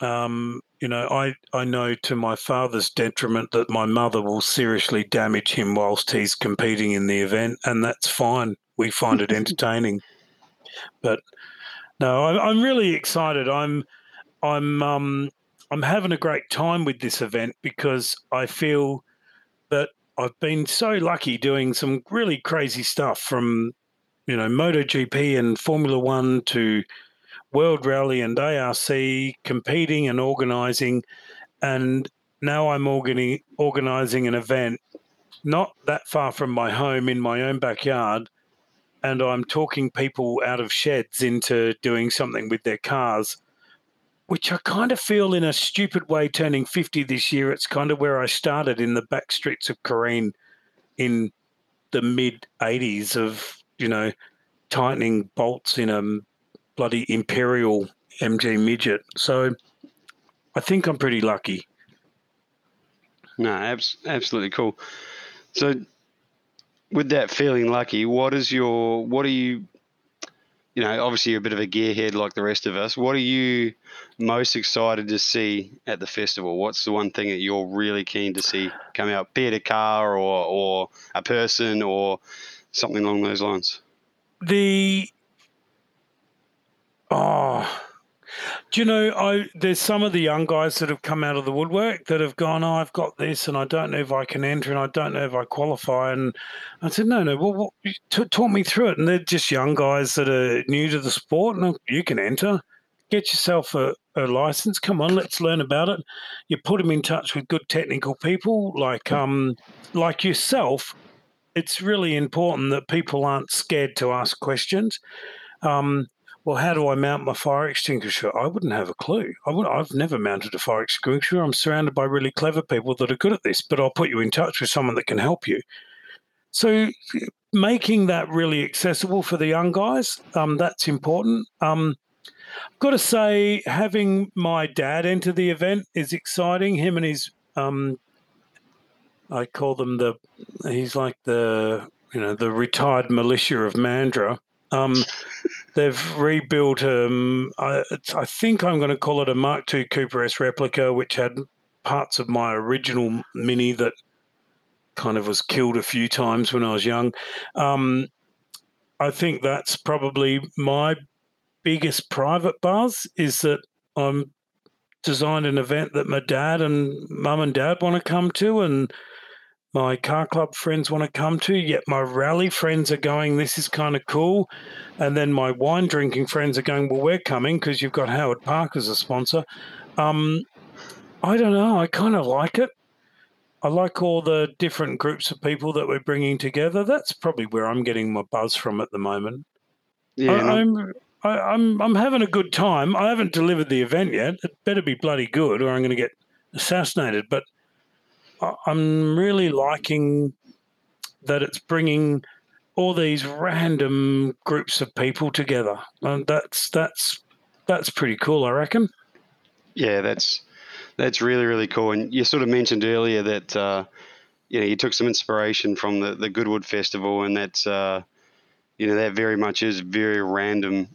Um, you know, I, I know to my father's detriment that my mother will seriously damage him whilst he's competing in the event, and that's fine. We find it entertaining. But no, I'm, I'm really excited. I'm I'm um, I'm having a great time with this event because I feel that I've been so lucky doing some really crazy stuff from you know MotoGP and Formula One to World Rally and ARC, competing and organising, and now I'm organi- organising an event not that far from my home in my own backyard, and I'm talking people out of sheds into doing something with their cars, which I kind of feel in a stupid way. Turning 50 this year, it's kind of where I started in the back streets of Corrine in the mid 80s of you know tightening bolts in a bloody imperial MG midget. So I think I'm pretty lucky. No, abs- absolutely cool. So, with that feeling lucky, what is your what are you? You know, obviously you're a bit of a gearhead like the rest of us. What are you most excited to see at the festival? What's the one thing that you're really keen to see come out? Be it a car or or a person or something along those lines. The oh, do you know? I there's some of the young guys that have come out of the woodwork that have gone. Oh, I've got this, and I don't know if I can enter, and I don't know if I qualify. And I said, no, no. Well, what, t- talk me through it. And they're just young guys that are new to the sport, and you can enter. Get yourself a, a license. Come on, let's learn about it. You put them in touch with good technical people like um like yourself. It's really important that people aren't scared to ask questions. Um, well, how do I mount my fire extinguisher? I wouldn't have a clue. I would, I've never mounted a fire extinguisher. I'm surrounded by really clever people that are good at this, but I'll put you in touch with someone that can help you. So, making that really accessible for the young guys, um, that's important. Um, I've got to say, having my dad enter the event is exciting. Him and his, um, I call them the, he's like the, you know, the retired militia of Mandurah. Um, they've rebuilt. Um, I, I think I'm going to call it a Mark II Cooper S replica, which had parts of my original Mini that kind of was killed a few times when I was young. Um, I think that's probably my biggest private buzz is that I'm designed an event that my dad and mum and dad want to come to, and my car club friends want to come to, yet my rally friends are going, this is kind of cool. And then my wine drinking friends are going, well, we're coming because you've got Howard Park as a sponsor. Um, I don't know. I kind of like it. I like all the different groups of people that we're bringing together. That's probably where I'm getting my buzz from at the moment. Yeah, I, I'm, I, I'm, I'm having a good time. I haven't delivered the event yet. It better be bloody good, or I'm going to get assassinated. But I'm really liking that it's bringing all these random groups of people together, and that's that's that's pretty cool. I reckon. yeah, that's that's really really cool. And you sort of mentioned earlier that uh, you know you took some inspiration from the the Goodwood Festival, and that's uh, you know that very much is very random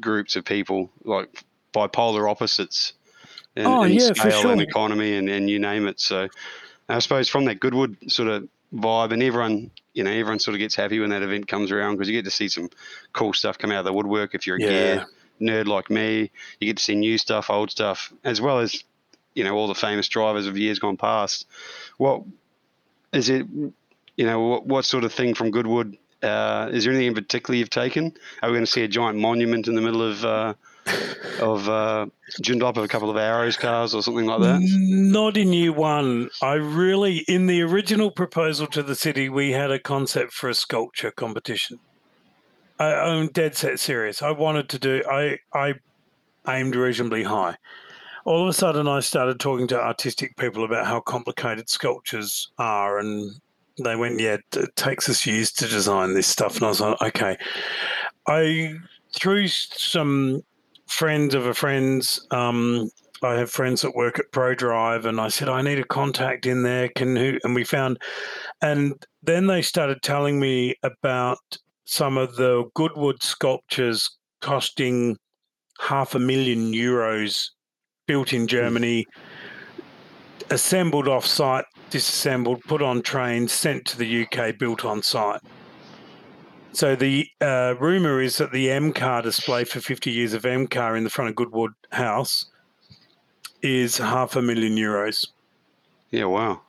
groups of people like bipolar opposites in, Oh, in yeah, for scale and economy and, and you name it. So I suppose from that Goodwood sort of vibe, and everyone, you know, everyone sort of gets happy when that event comes around because you get to see some cool stuff come out of the woodwork. If you're a Yeah. gear nerd like me, you get to see new stuff, old stuff, as well as you know all the famous drivers of years gone past. What is it? You know, what, what sort of thing from Goodwood? Uh, is there anything in particular you've taken? Are we going to see a giant monument in the middle of uh, of uh, Joondalup of a couple of Arrows cars or something like that? Not in year one. I really, in the original proposal to the city, we had a concept for a sculpture competition. I, I'm dead set serious. I wanted to do. I I aimed reasonably high. All of a sudden, I started talking to artistic people about how complicated sculptures are, and they went, "Yeah, it takes us years to design this stuff." And I was like, "Okay." I through some friends of a friend's. Um, I have friends that work at Prodrive, and I said I need a contact in there. Can who? And we found, and then they started telling me about some of the Goodwood sculptures costing half a million euros, built in Germany, assembled off site, disassembled, put on trains, sent to the UK, built on site. So the uh, rumor is that the M car display for 50 years of M car in the front of Goodwood House is half a million euros. Yeah, wow.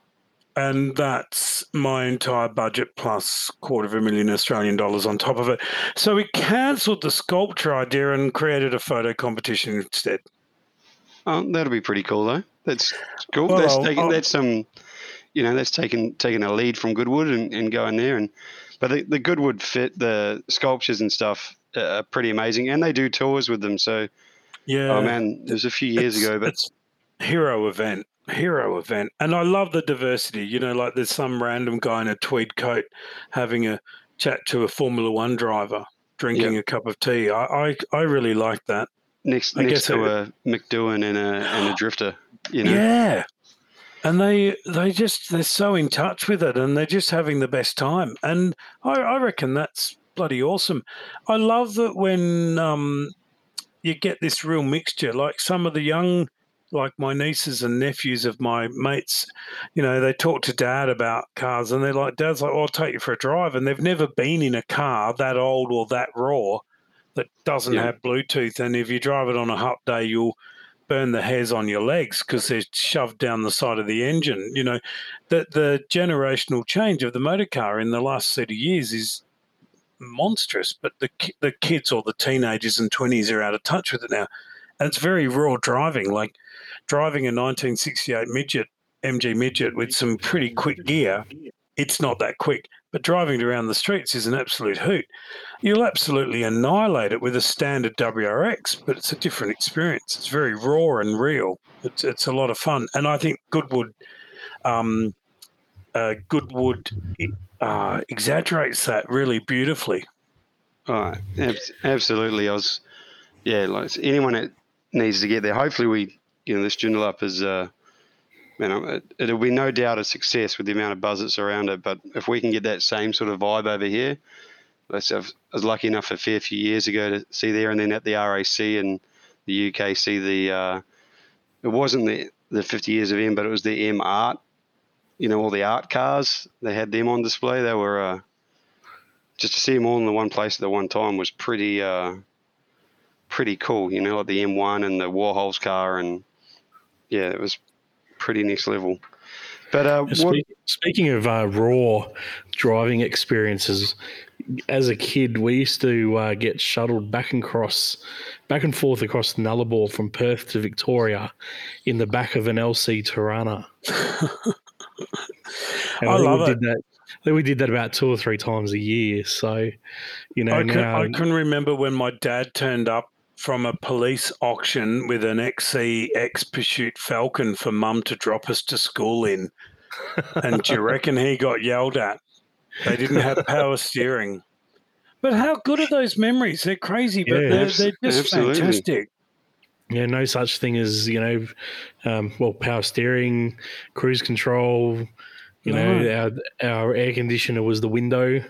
And that's my entire budget plus quarter of a million Australian dollars on top of it. So we cancelled the sculpture idea and created a photo competition instead. Oh, that'll be pretty cool though. That's cool. Well, that's taking that's some, you know, that's taking taking a lead from Goodwood and, and going there. And but the, the Goodwood fit the sculptures and stuff uh, are pretty amazing, and they do tours with them. So Yeah. oh man, it was a few years It's- ago, but it's hero event, hero event, and I love the diversity. You know, like there's some random guy in a tweed coat having a chat to a Formula One driver, drinking a cup of tea. I I, I really like that. next I next guess to it- a Mick Doohan and a and a drifter, you know. Yeah. And they they just they're so in touch with it and they're just having the best time. And I, I reckon that's bloody awesome. I love that when um you get this real mixture, like some of the young like my nieces and nephews of my mates, you know, they talk to dad about cars and they're like, Dad's like, oh, I'll take you for a drive. And they've never been in a car that old or that raw that doesn't Yeah. have Bluetooth. And if you drive it on a hot day, you'll burn the hairs on your legs because they're shoved down the side of the engine. You know, the the generational change of the motor car in the last thirty years is monstrous. But the the kids or the teenagers and twenties are out of touch with it now, and it's very raw driving. Like driving a 1968 midget MG midget with some pretty quick gear. It's not that quick, but driving around the streets is an absolute hoot. You'll absolutely annihilate it with a standard WRX, but it's a different experience. It's very raw and real. It's it's a lot of fun, and I think Goodwood, um, uh, Goodwood, uh, exaggerates that really beautifully. All right, Abs- absolutely. I was, yeah, like anyone that needs to get there. Hopefully, we, you know, this Joondalup is, uh, man, it, it'll be no doubt a success with the amount of buzz that's around it. But if we can get that same sort of vibe over here, let's I was lucky enough a fair few years ago to see there, and then at the RAC in the UK, see the, uh, it wasn't the the 50 years of M, but it was the M art. You know, all the art cars. They had them on display. They were. Uh, just to see them all in the one place at the one time was pretty uh, pretty cool. You know, like the M1 and the Warhol's car, and yeah, it was pretty next level. But uh, what, speaking of uh, raw driving experiences, as a kid, we used to uh, get shuttled back and cross, back and forth across the Nullarbor from Perth to Victoria, in the back of an LC Torana. I think love we it. Did that, I think we did that about two or three times a year. So, you know, I can, now I can remember when my dad turned up from a police auction with an XC X Pursuit Falcon for mum to drop us to school in. And do you reckon he got yelled at? They didn't have power steering. But how good are those memories? They're crazy, but Yeah, they're, they're just absolutely. fantastic. Yeah, no such thing as you know, um, well, power steering, cruise control. You know, our our air conditioner was the window.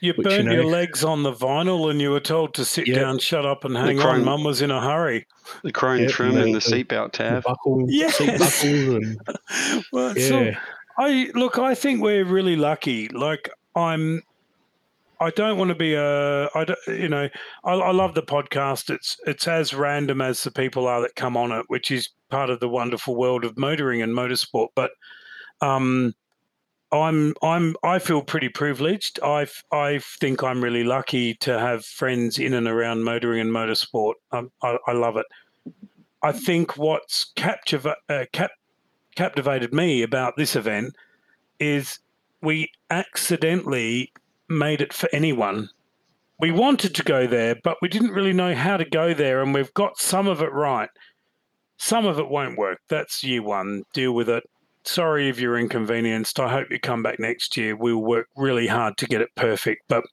You Which, you know- your legs on the vinyl and you were told to sit Yeah. down, shut up, and hang chrome- on. Mum was in a hurry. The chrome Yep, trim and and the- the seatbelt The tab. buckle, Yes. seat buckles, and Well, so yeah, I look. I think we're really lucky. Like I'm. I don't want to be a. I don't, you know. I, I love the podcast. It's it's as random as the people are that come on it, which is part of the wonderful world of motoring and motorsport. But um, I'm I'm I feel pretty privileged. I I think I'm really lucky to have friends in and around motoring and motorsport. Um, I, I love it. I think what's captiva- uh, cap- captivated me about this event is we accidentally made it for anyone. We wanted to go there, but we didn't really know how to go there, and we've got some of it right. Some of it won't work. That's year one. Deal with it. Sorry if you're inconvenienced. I hope you come back next year. We'll work really hard to get it perfect. But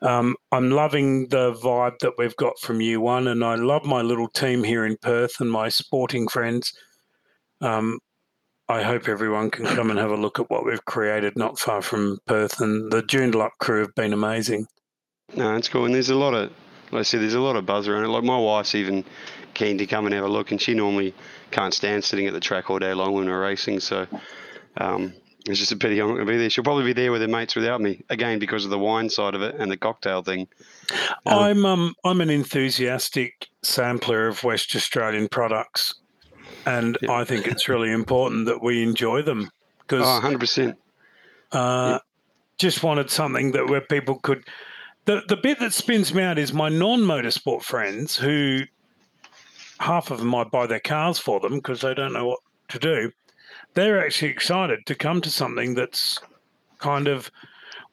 um, I'm loving the vibe that we've got from year one, and I love my little team here in Perth and my sporting friends. Um, I hope everyone can come and have a look at what we've created not far from Perth. And the Joondalup crew have been amazing. No, it's cool. And there's a lot of, like I said, there's a lot of buzz around it. Like my wife's even keen to come and have a look, and she normally can't stand sitting at the track all day long when we're racing. So um, it's just a pity I'm not going to be there. She'll probably be there with her mates without me, again because of the wine side of it and the cocktail thing. Um, I'm um I'm an enthusiastic sampler of West Australian products, and Yeah. I think it's really important that we enjoy them because Oh, 100%. Uh, Just wanted something that where people could. The the bit that spins me out is my non motorsport friends who half of them I buy their cars for them because they don't know what to do. They're actually excited to come to something that's kind of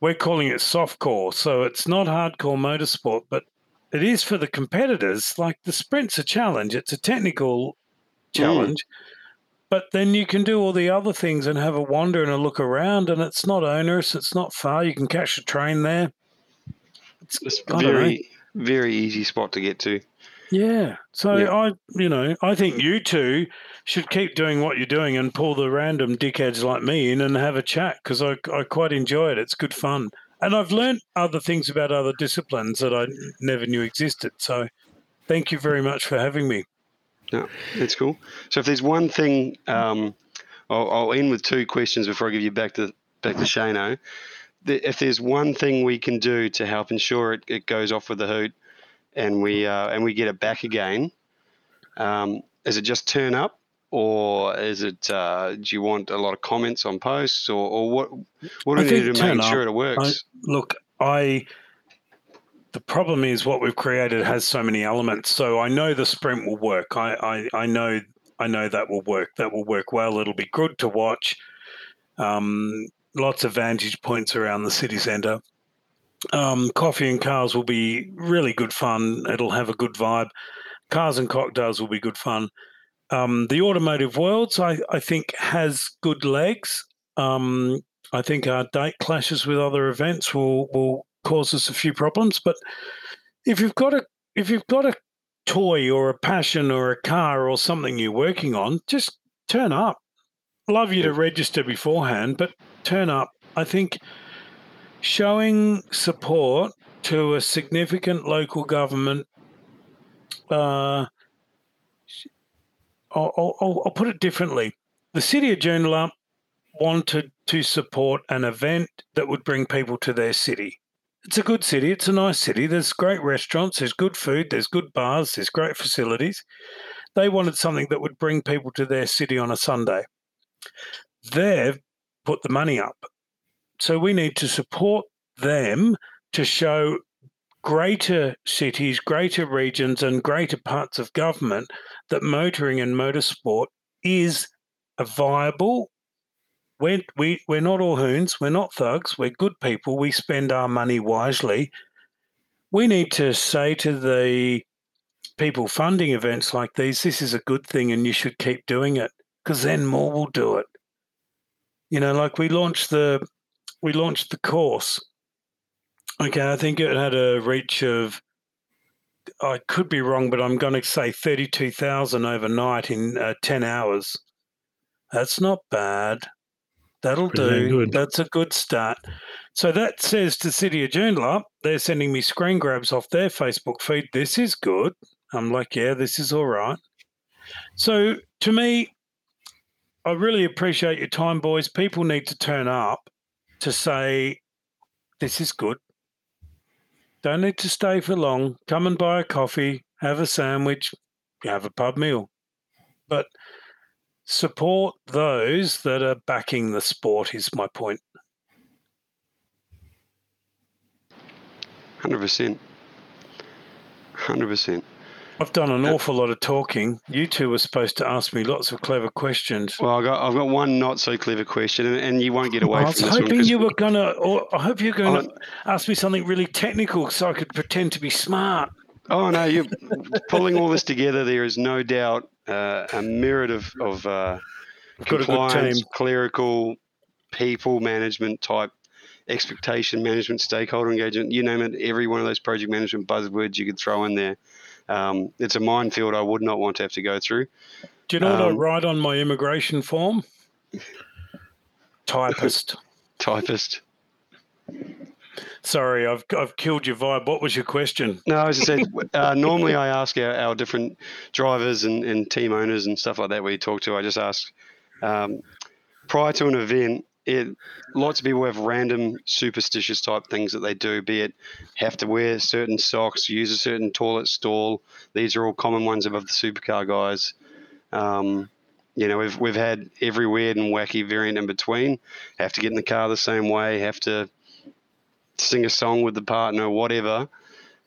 we're calling it softcore, so it's not hardcore motorsport, but it is for the competitors. Like the sprint's a challenge; it's a technical challenge. But then you can do all the other things and have a wander and a look around, and it's not onerous. It's not far. You can catch a train there. It's, It's know. very, very easy spot to get to. Yeah. So Yeah. I, you know, I think you two should keep doing what you're doing and pull the random dickheads like me in and have a chat because I, I quite enjoy it. It's good fun. And I've learned other things about other disciplines that I never knew existed. So thank you very much for having me. No, that's cool. So if there's one thing, um, I'll, I'll end with two questions before I give you back to back to Shano. If there's one thing we can do to help ensure it, it goes off with the hoot, and we uh, and we get it back again, um, is it just turn up, or is it? Uh, do you want a lot of comments on posts, or, or what? What do I we need to think do to turn make sure it works? Look, I. The problem is what we've created has so many elements. So I know the sprint will work. I, I, I know I know that will work. That will work well. It'll be good to watch. Um, lots of vantage points around the city centre. Um, coffee and cars will be really good fun. It'll have a good vibe. Cars and cocktails will be good fun. Um, the automotive worlds, I, I think, has good legs. Um, I think our date clashes with other events will will cause us a few problems. But if you've got a if you've got a toy or a passion or a car or something you're working on, just turn up. Love you to register beforehand, but turn up. I think showing support to a significant local government. Uh, I'll, I'll, I'll put it differently. The city of Joondalup wanted to support an event that would bring people to their city. It's a good city. It's a nice city. There's great restaurants. There's good food. There's good bars. There's great facilities. They wanted something that would bring people to their city on a Sunday. They've put the money up. So we need to support them to show greater cities, greater regions, and greater parts of government that motoring and motorsport is a viable. We're, we, we're not all hoons, we're not thugs, we're good people, we spend our money wisely. We need to say to the people funding events like these, this is a good thing and you should keep doing it because then more will do it. You know, like we launched the we launched the course. Okay, I think it had a reach of I could be wrong, but I'm going to say 32,000 overnight in uh, 10 hours. That's not bad. That'll Pretty do. good. That's a good start. So that says to City of Joondalup, they're sending me screen grabs off their Facebook feed. This is good. I'm like, yeah, this is all right. So to me, I really appreciate your time, boys. People need to turn up to say, this is good. Don't need to stay for long. Come and buy a coffee, have a sandwich, have a pub meal. But support those that are backing the sport, is my point. 100%. 100%. I've done an awful lot of talking. You two were supposed to ask me lots of clever questions. Well, I've got, I've got one not so clever question, and, and you won't get away I was from hoping you were gonna, or I hope you're going Oh. to ask me something really technical so I could pretend to be smart. Oh no, you're pulling all this together. There is no doubt uh, a myriad of, of uh, Got a good compliance, team. clerical, people management type, expectation management, stakeholder engagement. You name it. Every one of those project management buzzwords you could throw in there. Um, it's a minefield I would not want to have to go through. Do you know what I Um, write on my immigration form? Typist. Typist. Sorry, I've I've killed your vibe. What was your question? No, as I said, uh, normally I ask our, our different drivers and, and team owners and stuff like that we talk to. I just ask um, prior to an event. It, lots of people have random superstitious type things that they do, be it have to wear certain socks, use a certain toilet stall. These are all common ones above the supercar guys. Um, you know, we've we've had every weird and wacky variant in between. Have to get in the car the same way. Have to sing a song with the partner, whatever.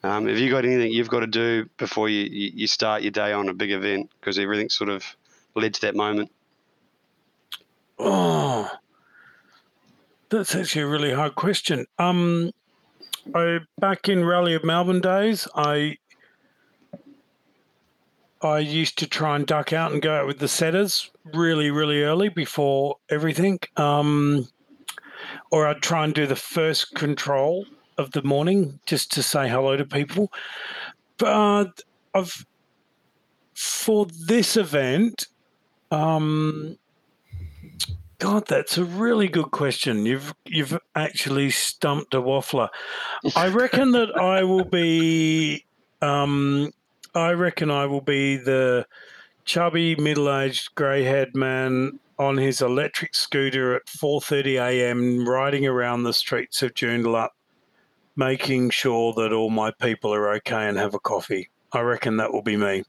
Um, have you got anything you've got to do before you, you, start your day on a big event? Because everything sort of led to that moment. Oh, that's actually a really hard question. Um, I back in Rally of Melbourne days, I I used to try and duck out and go out with the setters really, really early before everything. Um, or I'd try and do the first control of the morning just to say hello to people. But I've for this event, um, God, that's a really good question. You've you've actually stumped a waffler. I reckon that I will be. Um, I reckon I will be the chubby, middle-aged, grey-haired man on his electric scooter at 4:30 a.m. riding around the streets of Joondalup, making sure that all my people are okay and have a coffee. I reckon that will be me.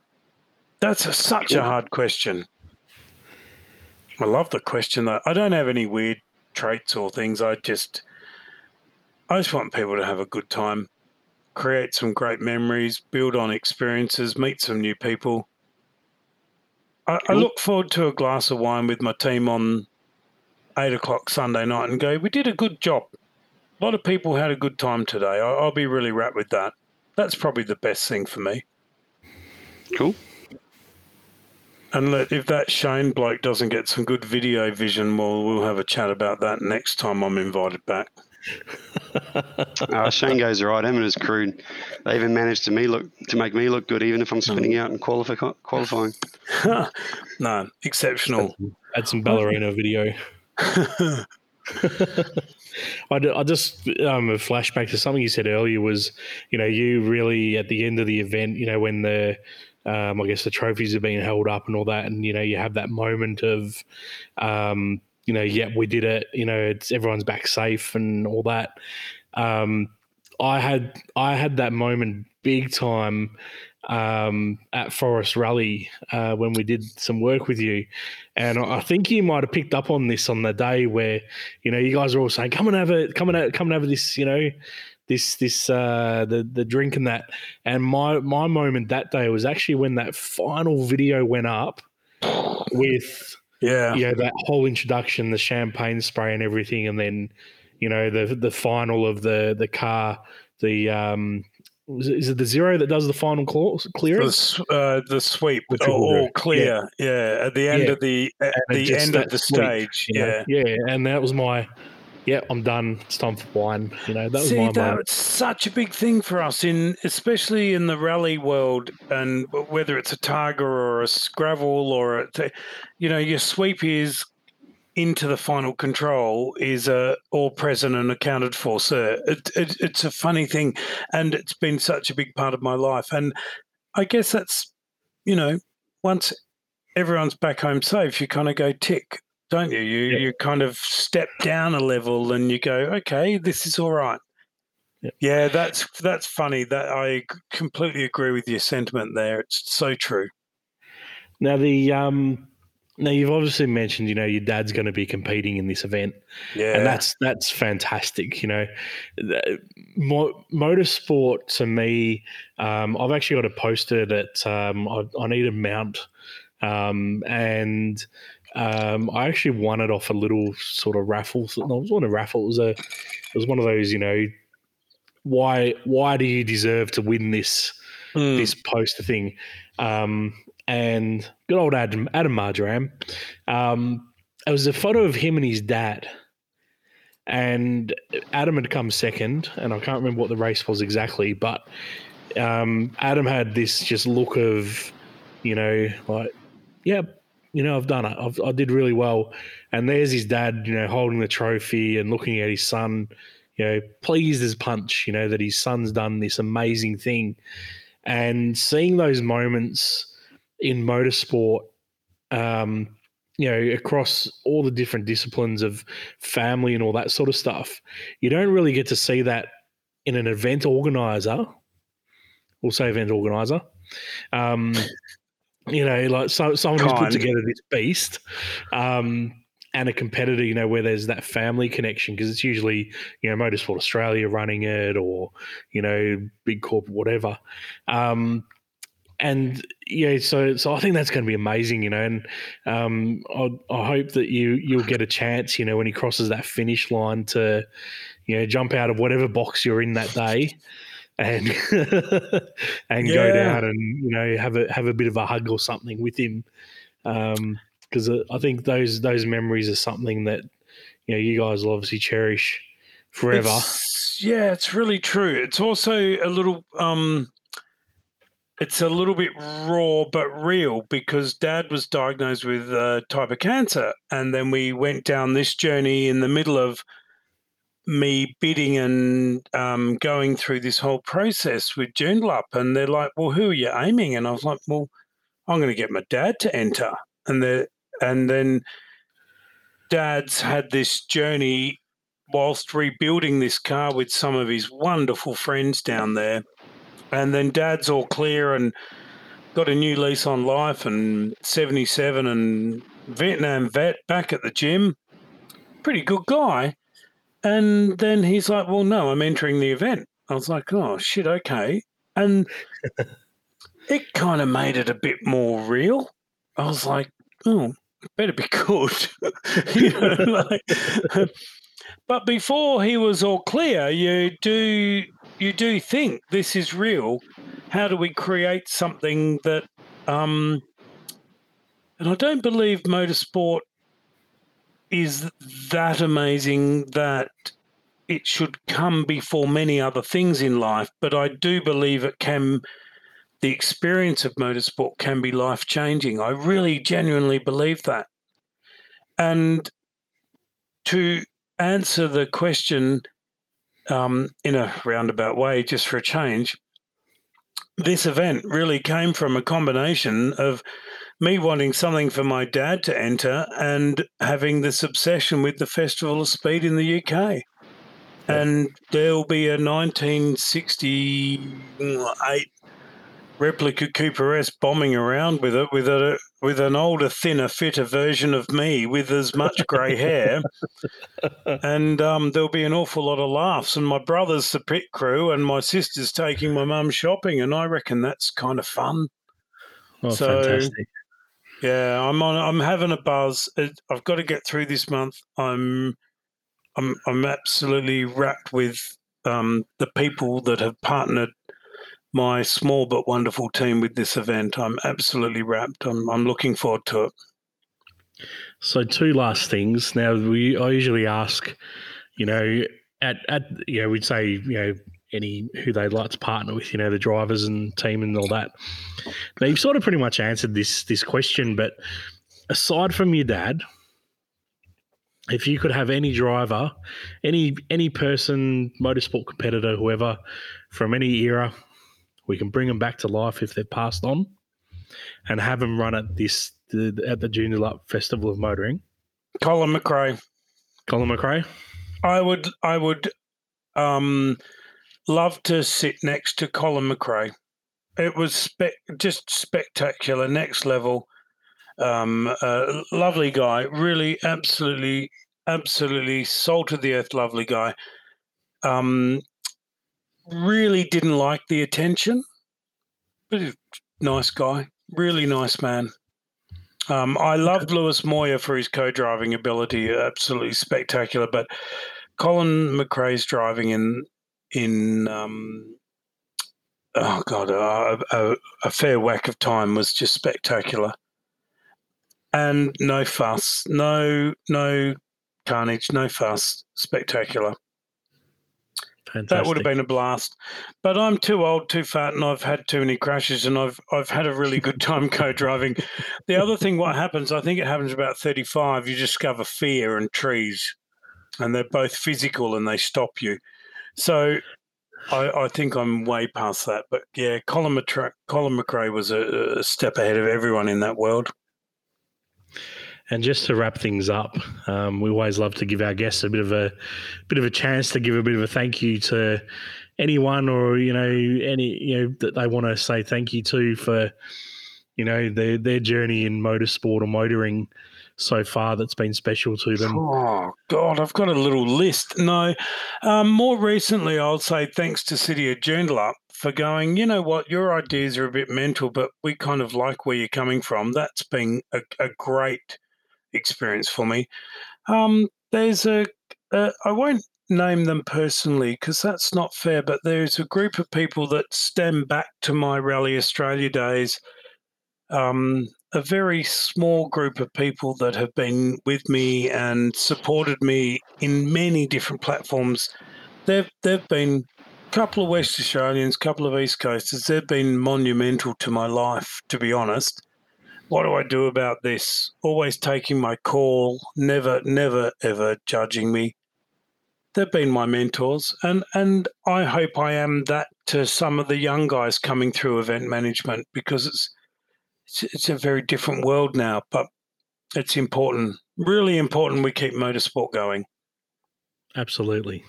That's a, such a hard question. I love the question though. I don't have any weird traits or things. I just, I just want people to have a good time, create some great memories, build on experiences, meet some new people. I, I look forward to a glass of wine with my team on eight o'clock Sunday night and go, we did a good job. A lot of people had a good time today. I, I'll be really wrapped with that. That's probably the best thing for me. Cool. And let, if that Shane bloke doesn't get some good video vision, well, we'll have a chat about that next time I'm invited back. Uh, Shane goes all right. Him and his crew, they even managed to me look to make me look good, even if I'm spinning out and qualify, qualifying. no, exceptional. Had some ballerina video. I, d- I just um, a flashback to something you said earlier was, you know, you really at the end of the event, you know, when the, um, I guess the trophies are being held up and all that, and you know, you have that moment of, um, you know, yep, we did it. You know, it's everyone's back safe and all that. Um, I had I had that moment big time um, at Forest Rally uh, when we did some work with you, and I think you might have picked up on this on the day where you know you guys are all saying, "Come and have it, come and have, come and have this," you know, this this uh, the the drink and that. And my my moment that day was actually when that final video went up with Yeah. you know that whole introduction, the champagne spray and everything, and then you know the the final of the the car, the um, is it the zero that does the final The, clearance? s- uh, the sweep, The all, zero. clear. Yeah. At the end Yeah. of the at And the end of the sweep, stage. you know? Yeah. yeah, and that was my yeah, I'm done. It's time for wine. You know, that was See, my that moment. was such a big thing for us in, especially in the rally world, and whether it's a Targa or a Scrabble or a, you know, your sweep is into the final control is uh, all present and accounted for, sir. It, it, it's a funny thing, and it's been such a big part of my life. And I guess that's, you know, once everyone's back home safe, you kind of go tick, don't you? You Yep. you kind of step down a level and you go, okay, this is all right. Yep. Yeah, that's that's funny. That I completely agree with your sentiment there. It's so true. Now the um, now you've obviously mentioned, you know, your dad's going to be competing in this event, Yeah, and that's that's fantastic. You know, mo- motorsport to me, um, I've actually got a poster that um, I, I need a mount, um, and um, I actually won it off a little sort of raffle. No, it was one a raffle. It was a, it was one of those, you know, why why do you deserve to win this? Mm. this poster thing. Um, and good old Adam, Adam Marjoram. Um, it was a photo of him and his dad. And Adam had come second, and I can't remember what the race was exactly, but um, Adam had this just look of, you know, like, yeah, you know, I've done it. I've, I did really well. And there's his dad, you know, holding the trophy and looking at his son, you know, pleased as punch, you know, that his son's done this amazing thing and seeing those moments in motorsport, um, you know, across all the different disciplines of family and all that sort of stuff, you don't really get to see that in an event organizer. We'll say event organizer. Um, you know, like so, someone who's put together this beast. Um, and a competitor, you know, where there's that family connection because it's usually, you know, Motorsport Australia running it or, you know, big corporate, whatever. Um, and yeah, so so I think that's going to be amazing, you know, and um, I, I hope that you you'll get a chance, you know, when he crosses that finish line to, you know, jump out of whatever box you're in that day, and and go down and you know have a have a bit of a hug or something with him, because I think those those memories are something that you know you guys will obviously cherish forever. It's- yeah, it's really true. It's also a little um it's a little bit raw but real because dad was diagnosed with a type of cancer and then we went down this journey in the middle of me bidding and um, going through this whole process with Joondalup and they're like, Well, who are you aiming? And I was like, Well, I'm gonna get my dad to enter. And the and then dad's had this journey whilst rebuilding this car with some of his wonderful friends down there. And then dad's all clear and got a new lease on life and 77 and Vietnam vet back at the gym. Pretty good guy. And then he's like, Well, no, I'm entering the event. I was like, Oh, shit, okay. And it kind of made it a bit more real. I was like, Oh, better be good. you know, like, but before he was all clear, you do you do think this is real. How do we create something that um and I don't believe motorsport is that amazing that it should come before many other things in life, but I do believe it can the experience of motorsport can be life changing. I really genuinely believe that. And to answer the question um, in a roundabout way, just for a change, this event really came from a combination of me wanting something for my dad to enter and having this obsession with the Festival of Speed in the UK. And there'll be a 1968 replica Cooper S bombing around with it with a with an older, thinner, fitter version of me with as much grey hair, and um, there'll be an awful lot of laughs. And my brother's the pit crew, and my sister's taking my mum shopping, and I reckon that's kind of fun. Oh, So- fantastic! Yeah, I'm on. I'm having a buzz. I've got to get through this month. I'm, I'm, I'm absolutely wrapped with um, the people that have partnered my small but wonderful team with this event. I'm absolutely wrapped. I'm, I'm looking forward to it. So two last things. Now we I usually ask you know, at at you know, we'd say you know any who they'd like to partner with, you know, the drivers and team and all that. Now you've sort of pretty much answered this this question, but aside from your dad, if you could have any driver, any any person, motorsport competitor, whoever, from any era, we can bring them back to life if they've passed on, and have them run at this the, at the Joondalup Festival of Motoring. Colin McRae. Colin McRae. I would I would um, love to sit next to Colin McRae. It was spe- just spectacular, next level. Um, uh, lovely guy, really, absolutely, absolutely salt of the earth, lovely guy. Um, really didn't like the attention, but nice guy, really nice man. Um, I loved Luis Moya for his co-driving ability, absolutely spectacular. But Colin McRae's driving in in um, oh god, uh, a, a, fair whack of time was just spectacular, and no fuss, no no carnage, no fuss, spectacular. Fantastic. That would have been a blast. But I'm too old, too fat, and I've had too many crashes, and I've I've had a really good time co-driving. the other thing, what happens? I think it happens about 35. You discover fear and trees, and they're both physical, and they stop you. So I, I, think I'm way past that. But yeah, Colin, Matra- Colin McRae was a, a, step ahead of everyone in that world. And just to wrap things up, um, we always love to give our guests a bit of a bit of a chance to give a bit of a thank you to anyone or you know any you know that they want to say thank you to for you know their their journey in motorsport or motoring so far that's been special to them? Oh God, I've got a little list. No, um, more recently, I'll say thanks to City of Joondalup for going. You know what, your ideas are a bit mental, but we kind of like where you're coming from. That's been a, a great experience for me. Um, there's a, a I won't name them personally because that's not fair, but there's a group of people that stem back to my Rally Australia days. Um, a very small group of people that have been with me and supported me in many different platforms. They've they've been a couple of West Australians, a couple of East Coasters. They've been monumental to my life, to be honest. What do I do about this? Always taking my call, never, never, ever judging me. They've been my mentors, and and I hope I am that to some of the young guys coming through event management because it's it's, it's a very different world now, but it's important, really important we keep motorsport going. Absolutely.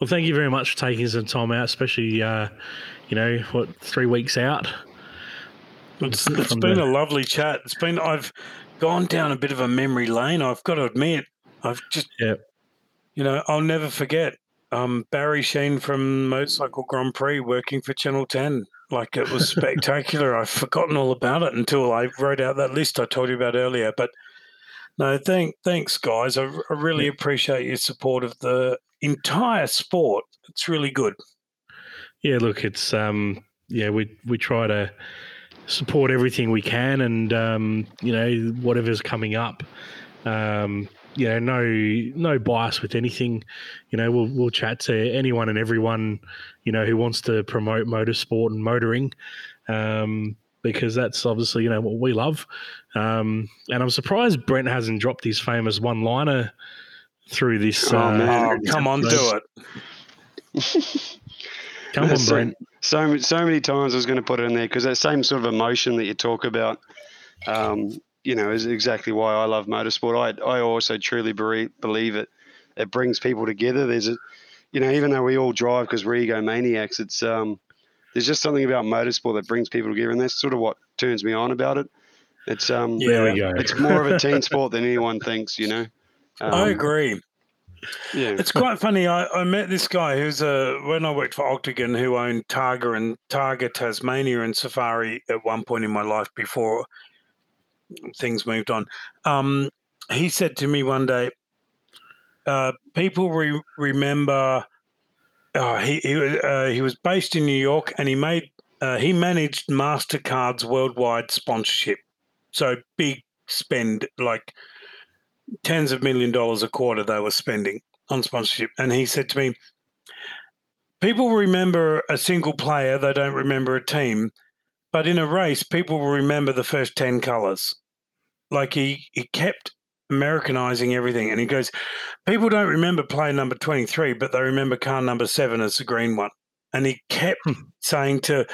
Well, thank you very much for taking some time out, especially, uh, you know, what, three weeks out? It's, it's been the... a lovely chat. It's been, I've gone down a bit of a memory lane. I've got to admit, I've just, yeah. you know, I'll never forget um, Barry Sheene from Motorcycle Grand Prix working for Channel 10. Like it was spectacular. I've forgotten all about it until I wrote out that list I told you about earlier. But no, thank, thanks, guys. I, I really appreciate your support of the entire sport. It's really good. Yeah, look, it's um, yeah, we we try to support everything we can, and um, you know, whatever's coming up. Um, you know, no no bias with anything. You know, we'll we'll chat to anyone and everyone, you know, who wants to promote motorsport and motoring, um, because that's obviously you know what we love. Um, and I'm surprised Brent hasn't dropped his famous one liner through this. Oh, uh, man. Oh, come on, do it. come on, Brent. So so many times I was going to put it in there because that same sort of emotion that you talk about. Um, you know, is exactly why I love motorsport. I I also truly believe it. It brings people together. There's a, you know, even though we all drive because we're egomaniacs, it's um, there's just something about motorsport that brings people together, and that's sort of what turns me on about it. It's um, yeah, we go. it's more of a team sport than anyone thinks. You know. Um, I agree. Yeah. It's quite funny. I, I met this guy who's a when I worked for Octagon, who owned Targa and Targa Tasmania and Safari at one point in my life before things moved on. Um, he said to me one day, uh, "People re- remember." Uh, he he, uh, he was based in New York, and he made uh, he managed Mastercard's worldwide sponsorship, so big spend like tens of million dollars a quarter they were spending. on sponsorship, and he said to me, "People remember a single player; they don't remember a team. But in a race, people will remember the first ten colors." Like he he kept Americanizing everything, and he goes, "People don't remember player number twenty three, but they remember car number seven as the green one." And he kept saying to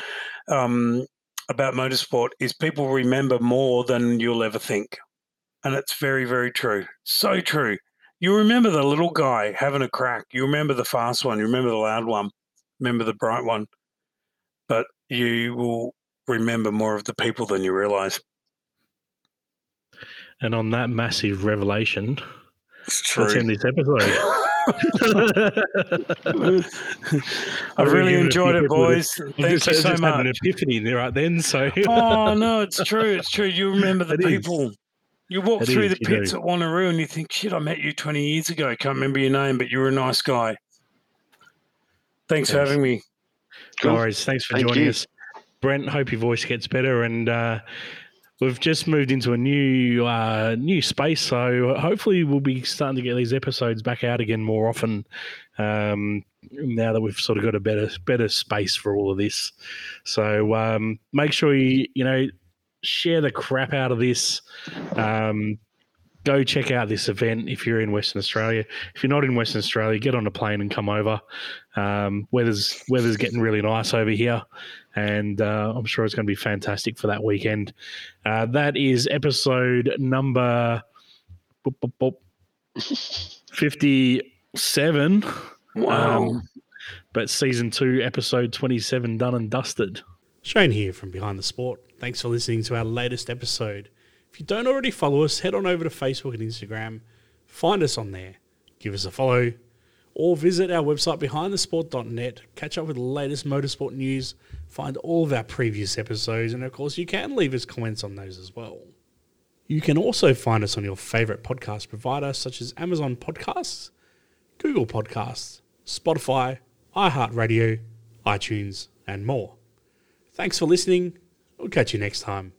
um, about motorsport is people remember more than you'll ever think. And it's very, very true. So true. You remember the little guy having a crack. You remember the fast one. You remember the loud one. Remember the bright one. But you will remember more of the people than you realize. And on that massive revelation, It's true. let's end this episode. I've really Give it a enjoyed it, boys. Thank just- you so just had an epiphany there right then. So oh no, it's true. It's true. You remember the It is. people. You walk It through is, the pits at Wanneroo and you think, shit, I met you 20 years ago. Can't remember your name, but you were a nice guy. Thanks for having me. No worries. Thanks for Thank joining you. us. Brent, hope your voice gets better. And uh, we've just moved into a new uh, new space. So hopefully we'll be starting to get these episodes back out again more often um, now that we've sort of got a better better space for all of this. So um, make sure you, you know, share the crap out of this. Um, go check out this event if you're in Western Australia. If you're not in Western Australia, get on a plane and come over. Um, weather's weather's getting really nice over here, and uh, I'm sure it's going to be fantastic for that weekend. Uh, that is episode number boop, boop, boop, 57. Wow. Um, but season two, episode 27, done and dusted. Shane here from Behind the Sport. Thanks for listening to our latest episode. If you don't already follow us, head on over to Facebook and Instagram. Find us on there. Give us a follow. Or visit our website behindthesport.net. Catch up with the latest motorsport news. Find all of our previous episodes. And of course, you can leave us comments on those as well. You can also find us on your favorite podcast provider, such as Amazon Podcasts, Google Podcasts, Spotify, iHeartRadio, iTunes, and more. Thanks for listening. We'll catch you next time.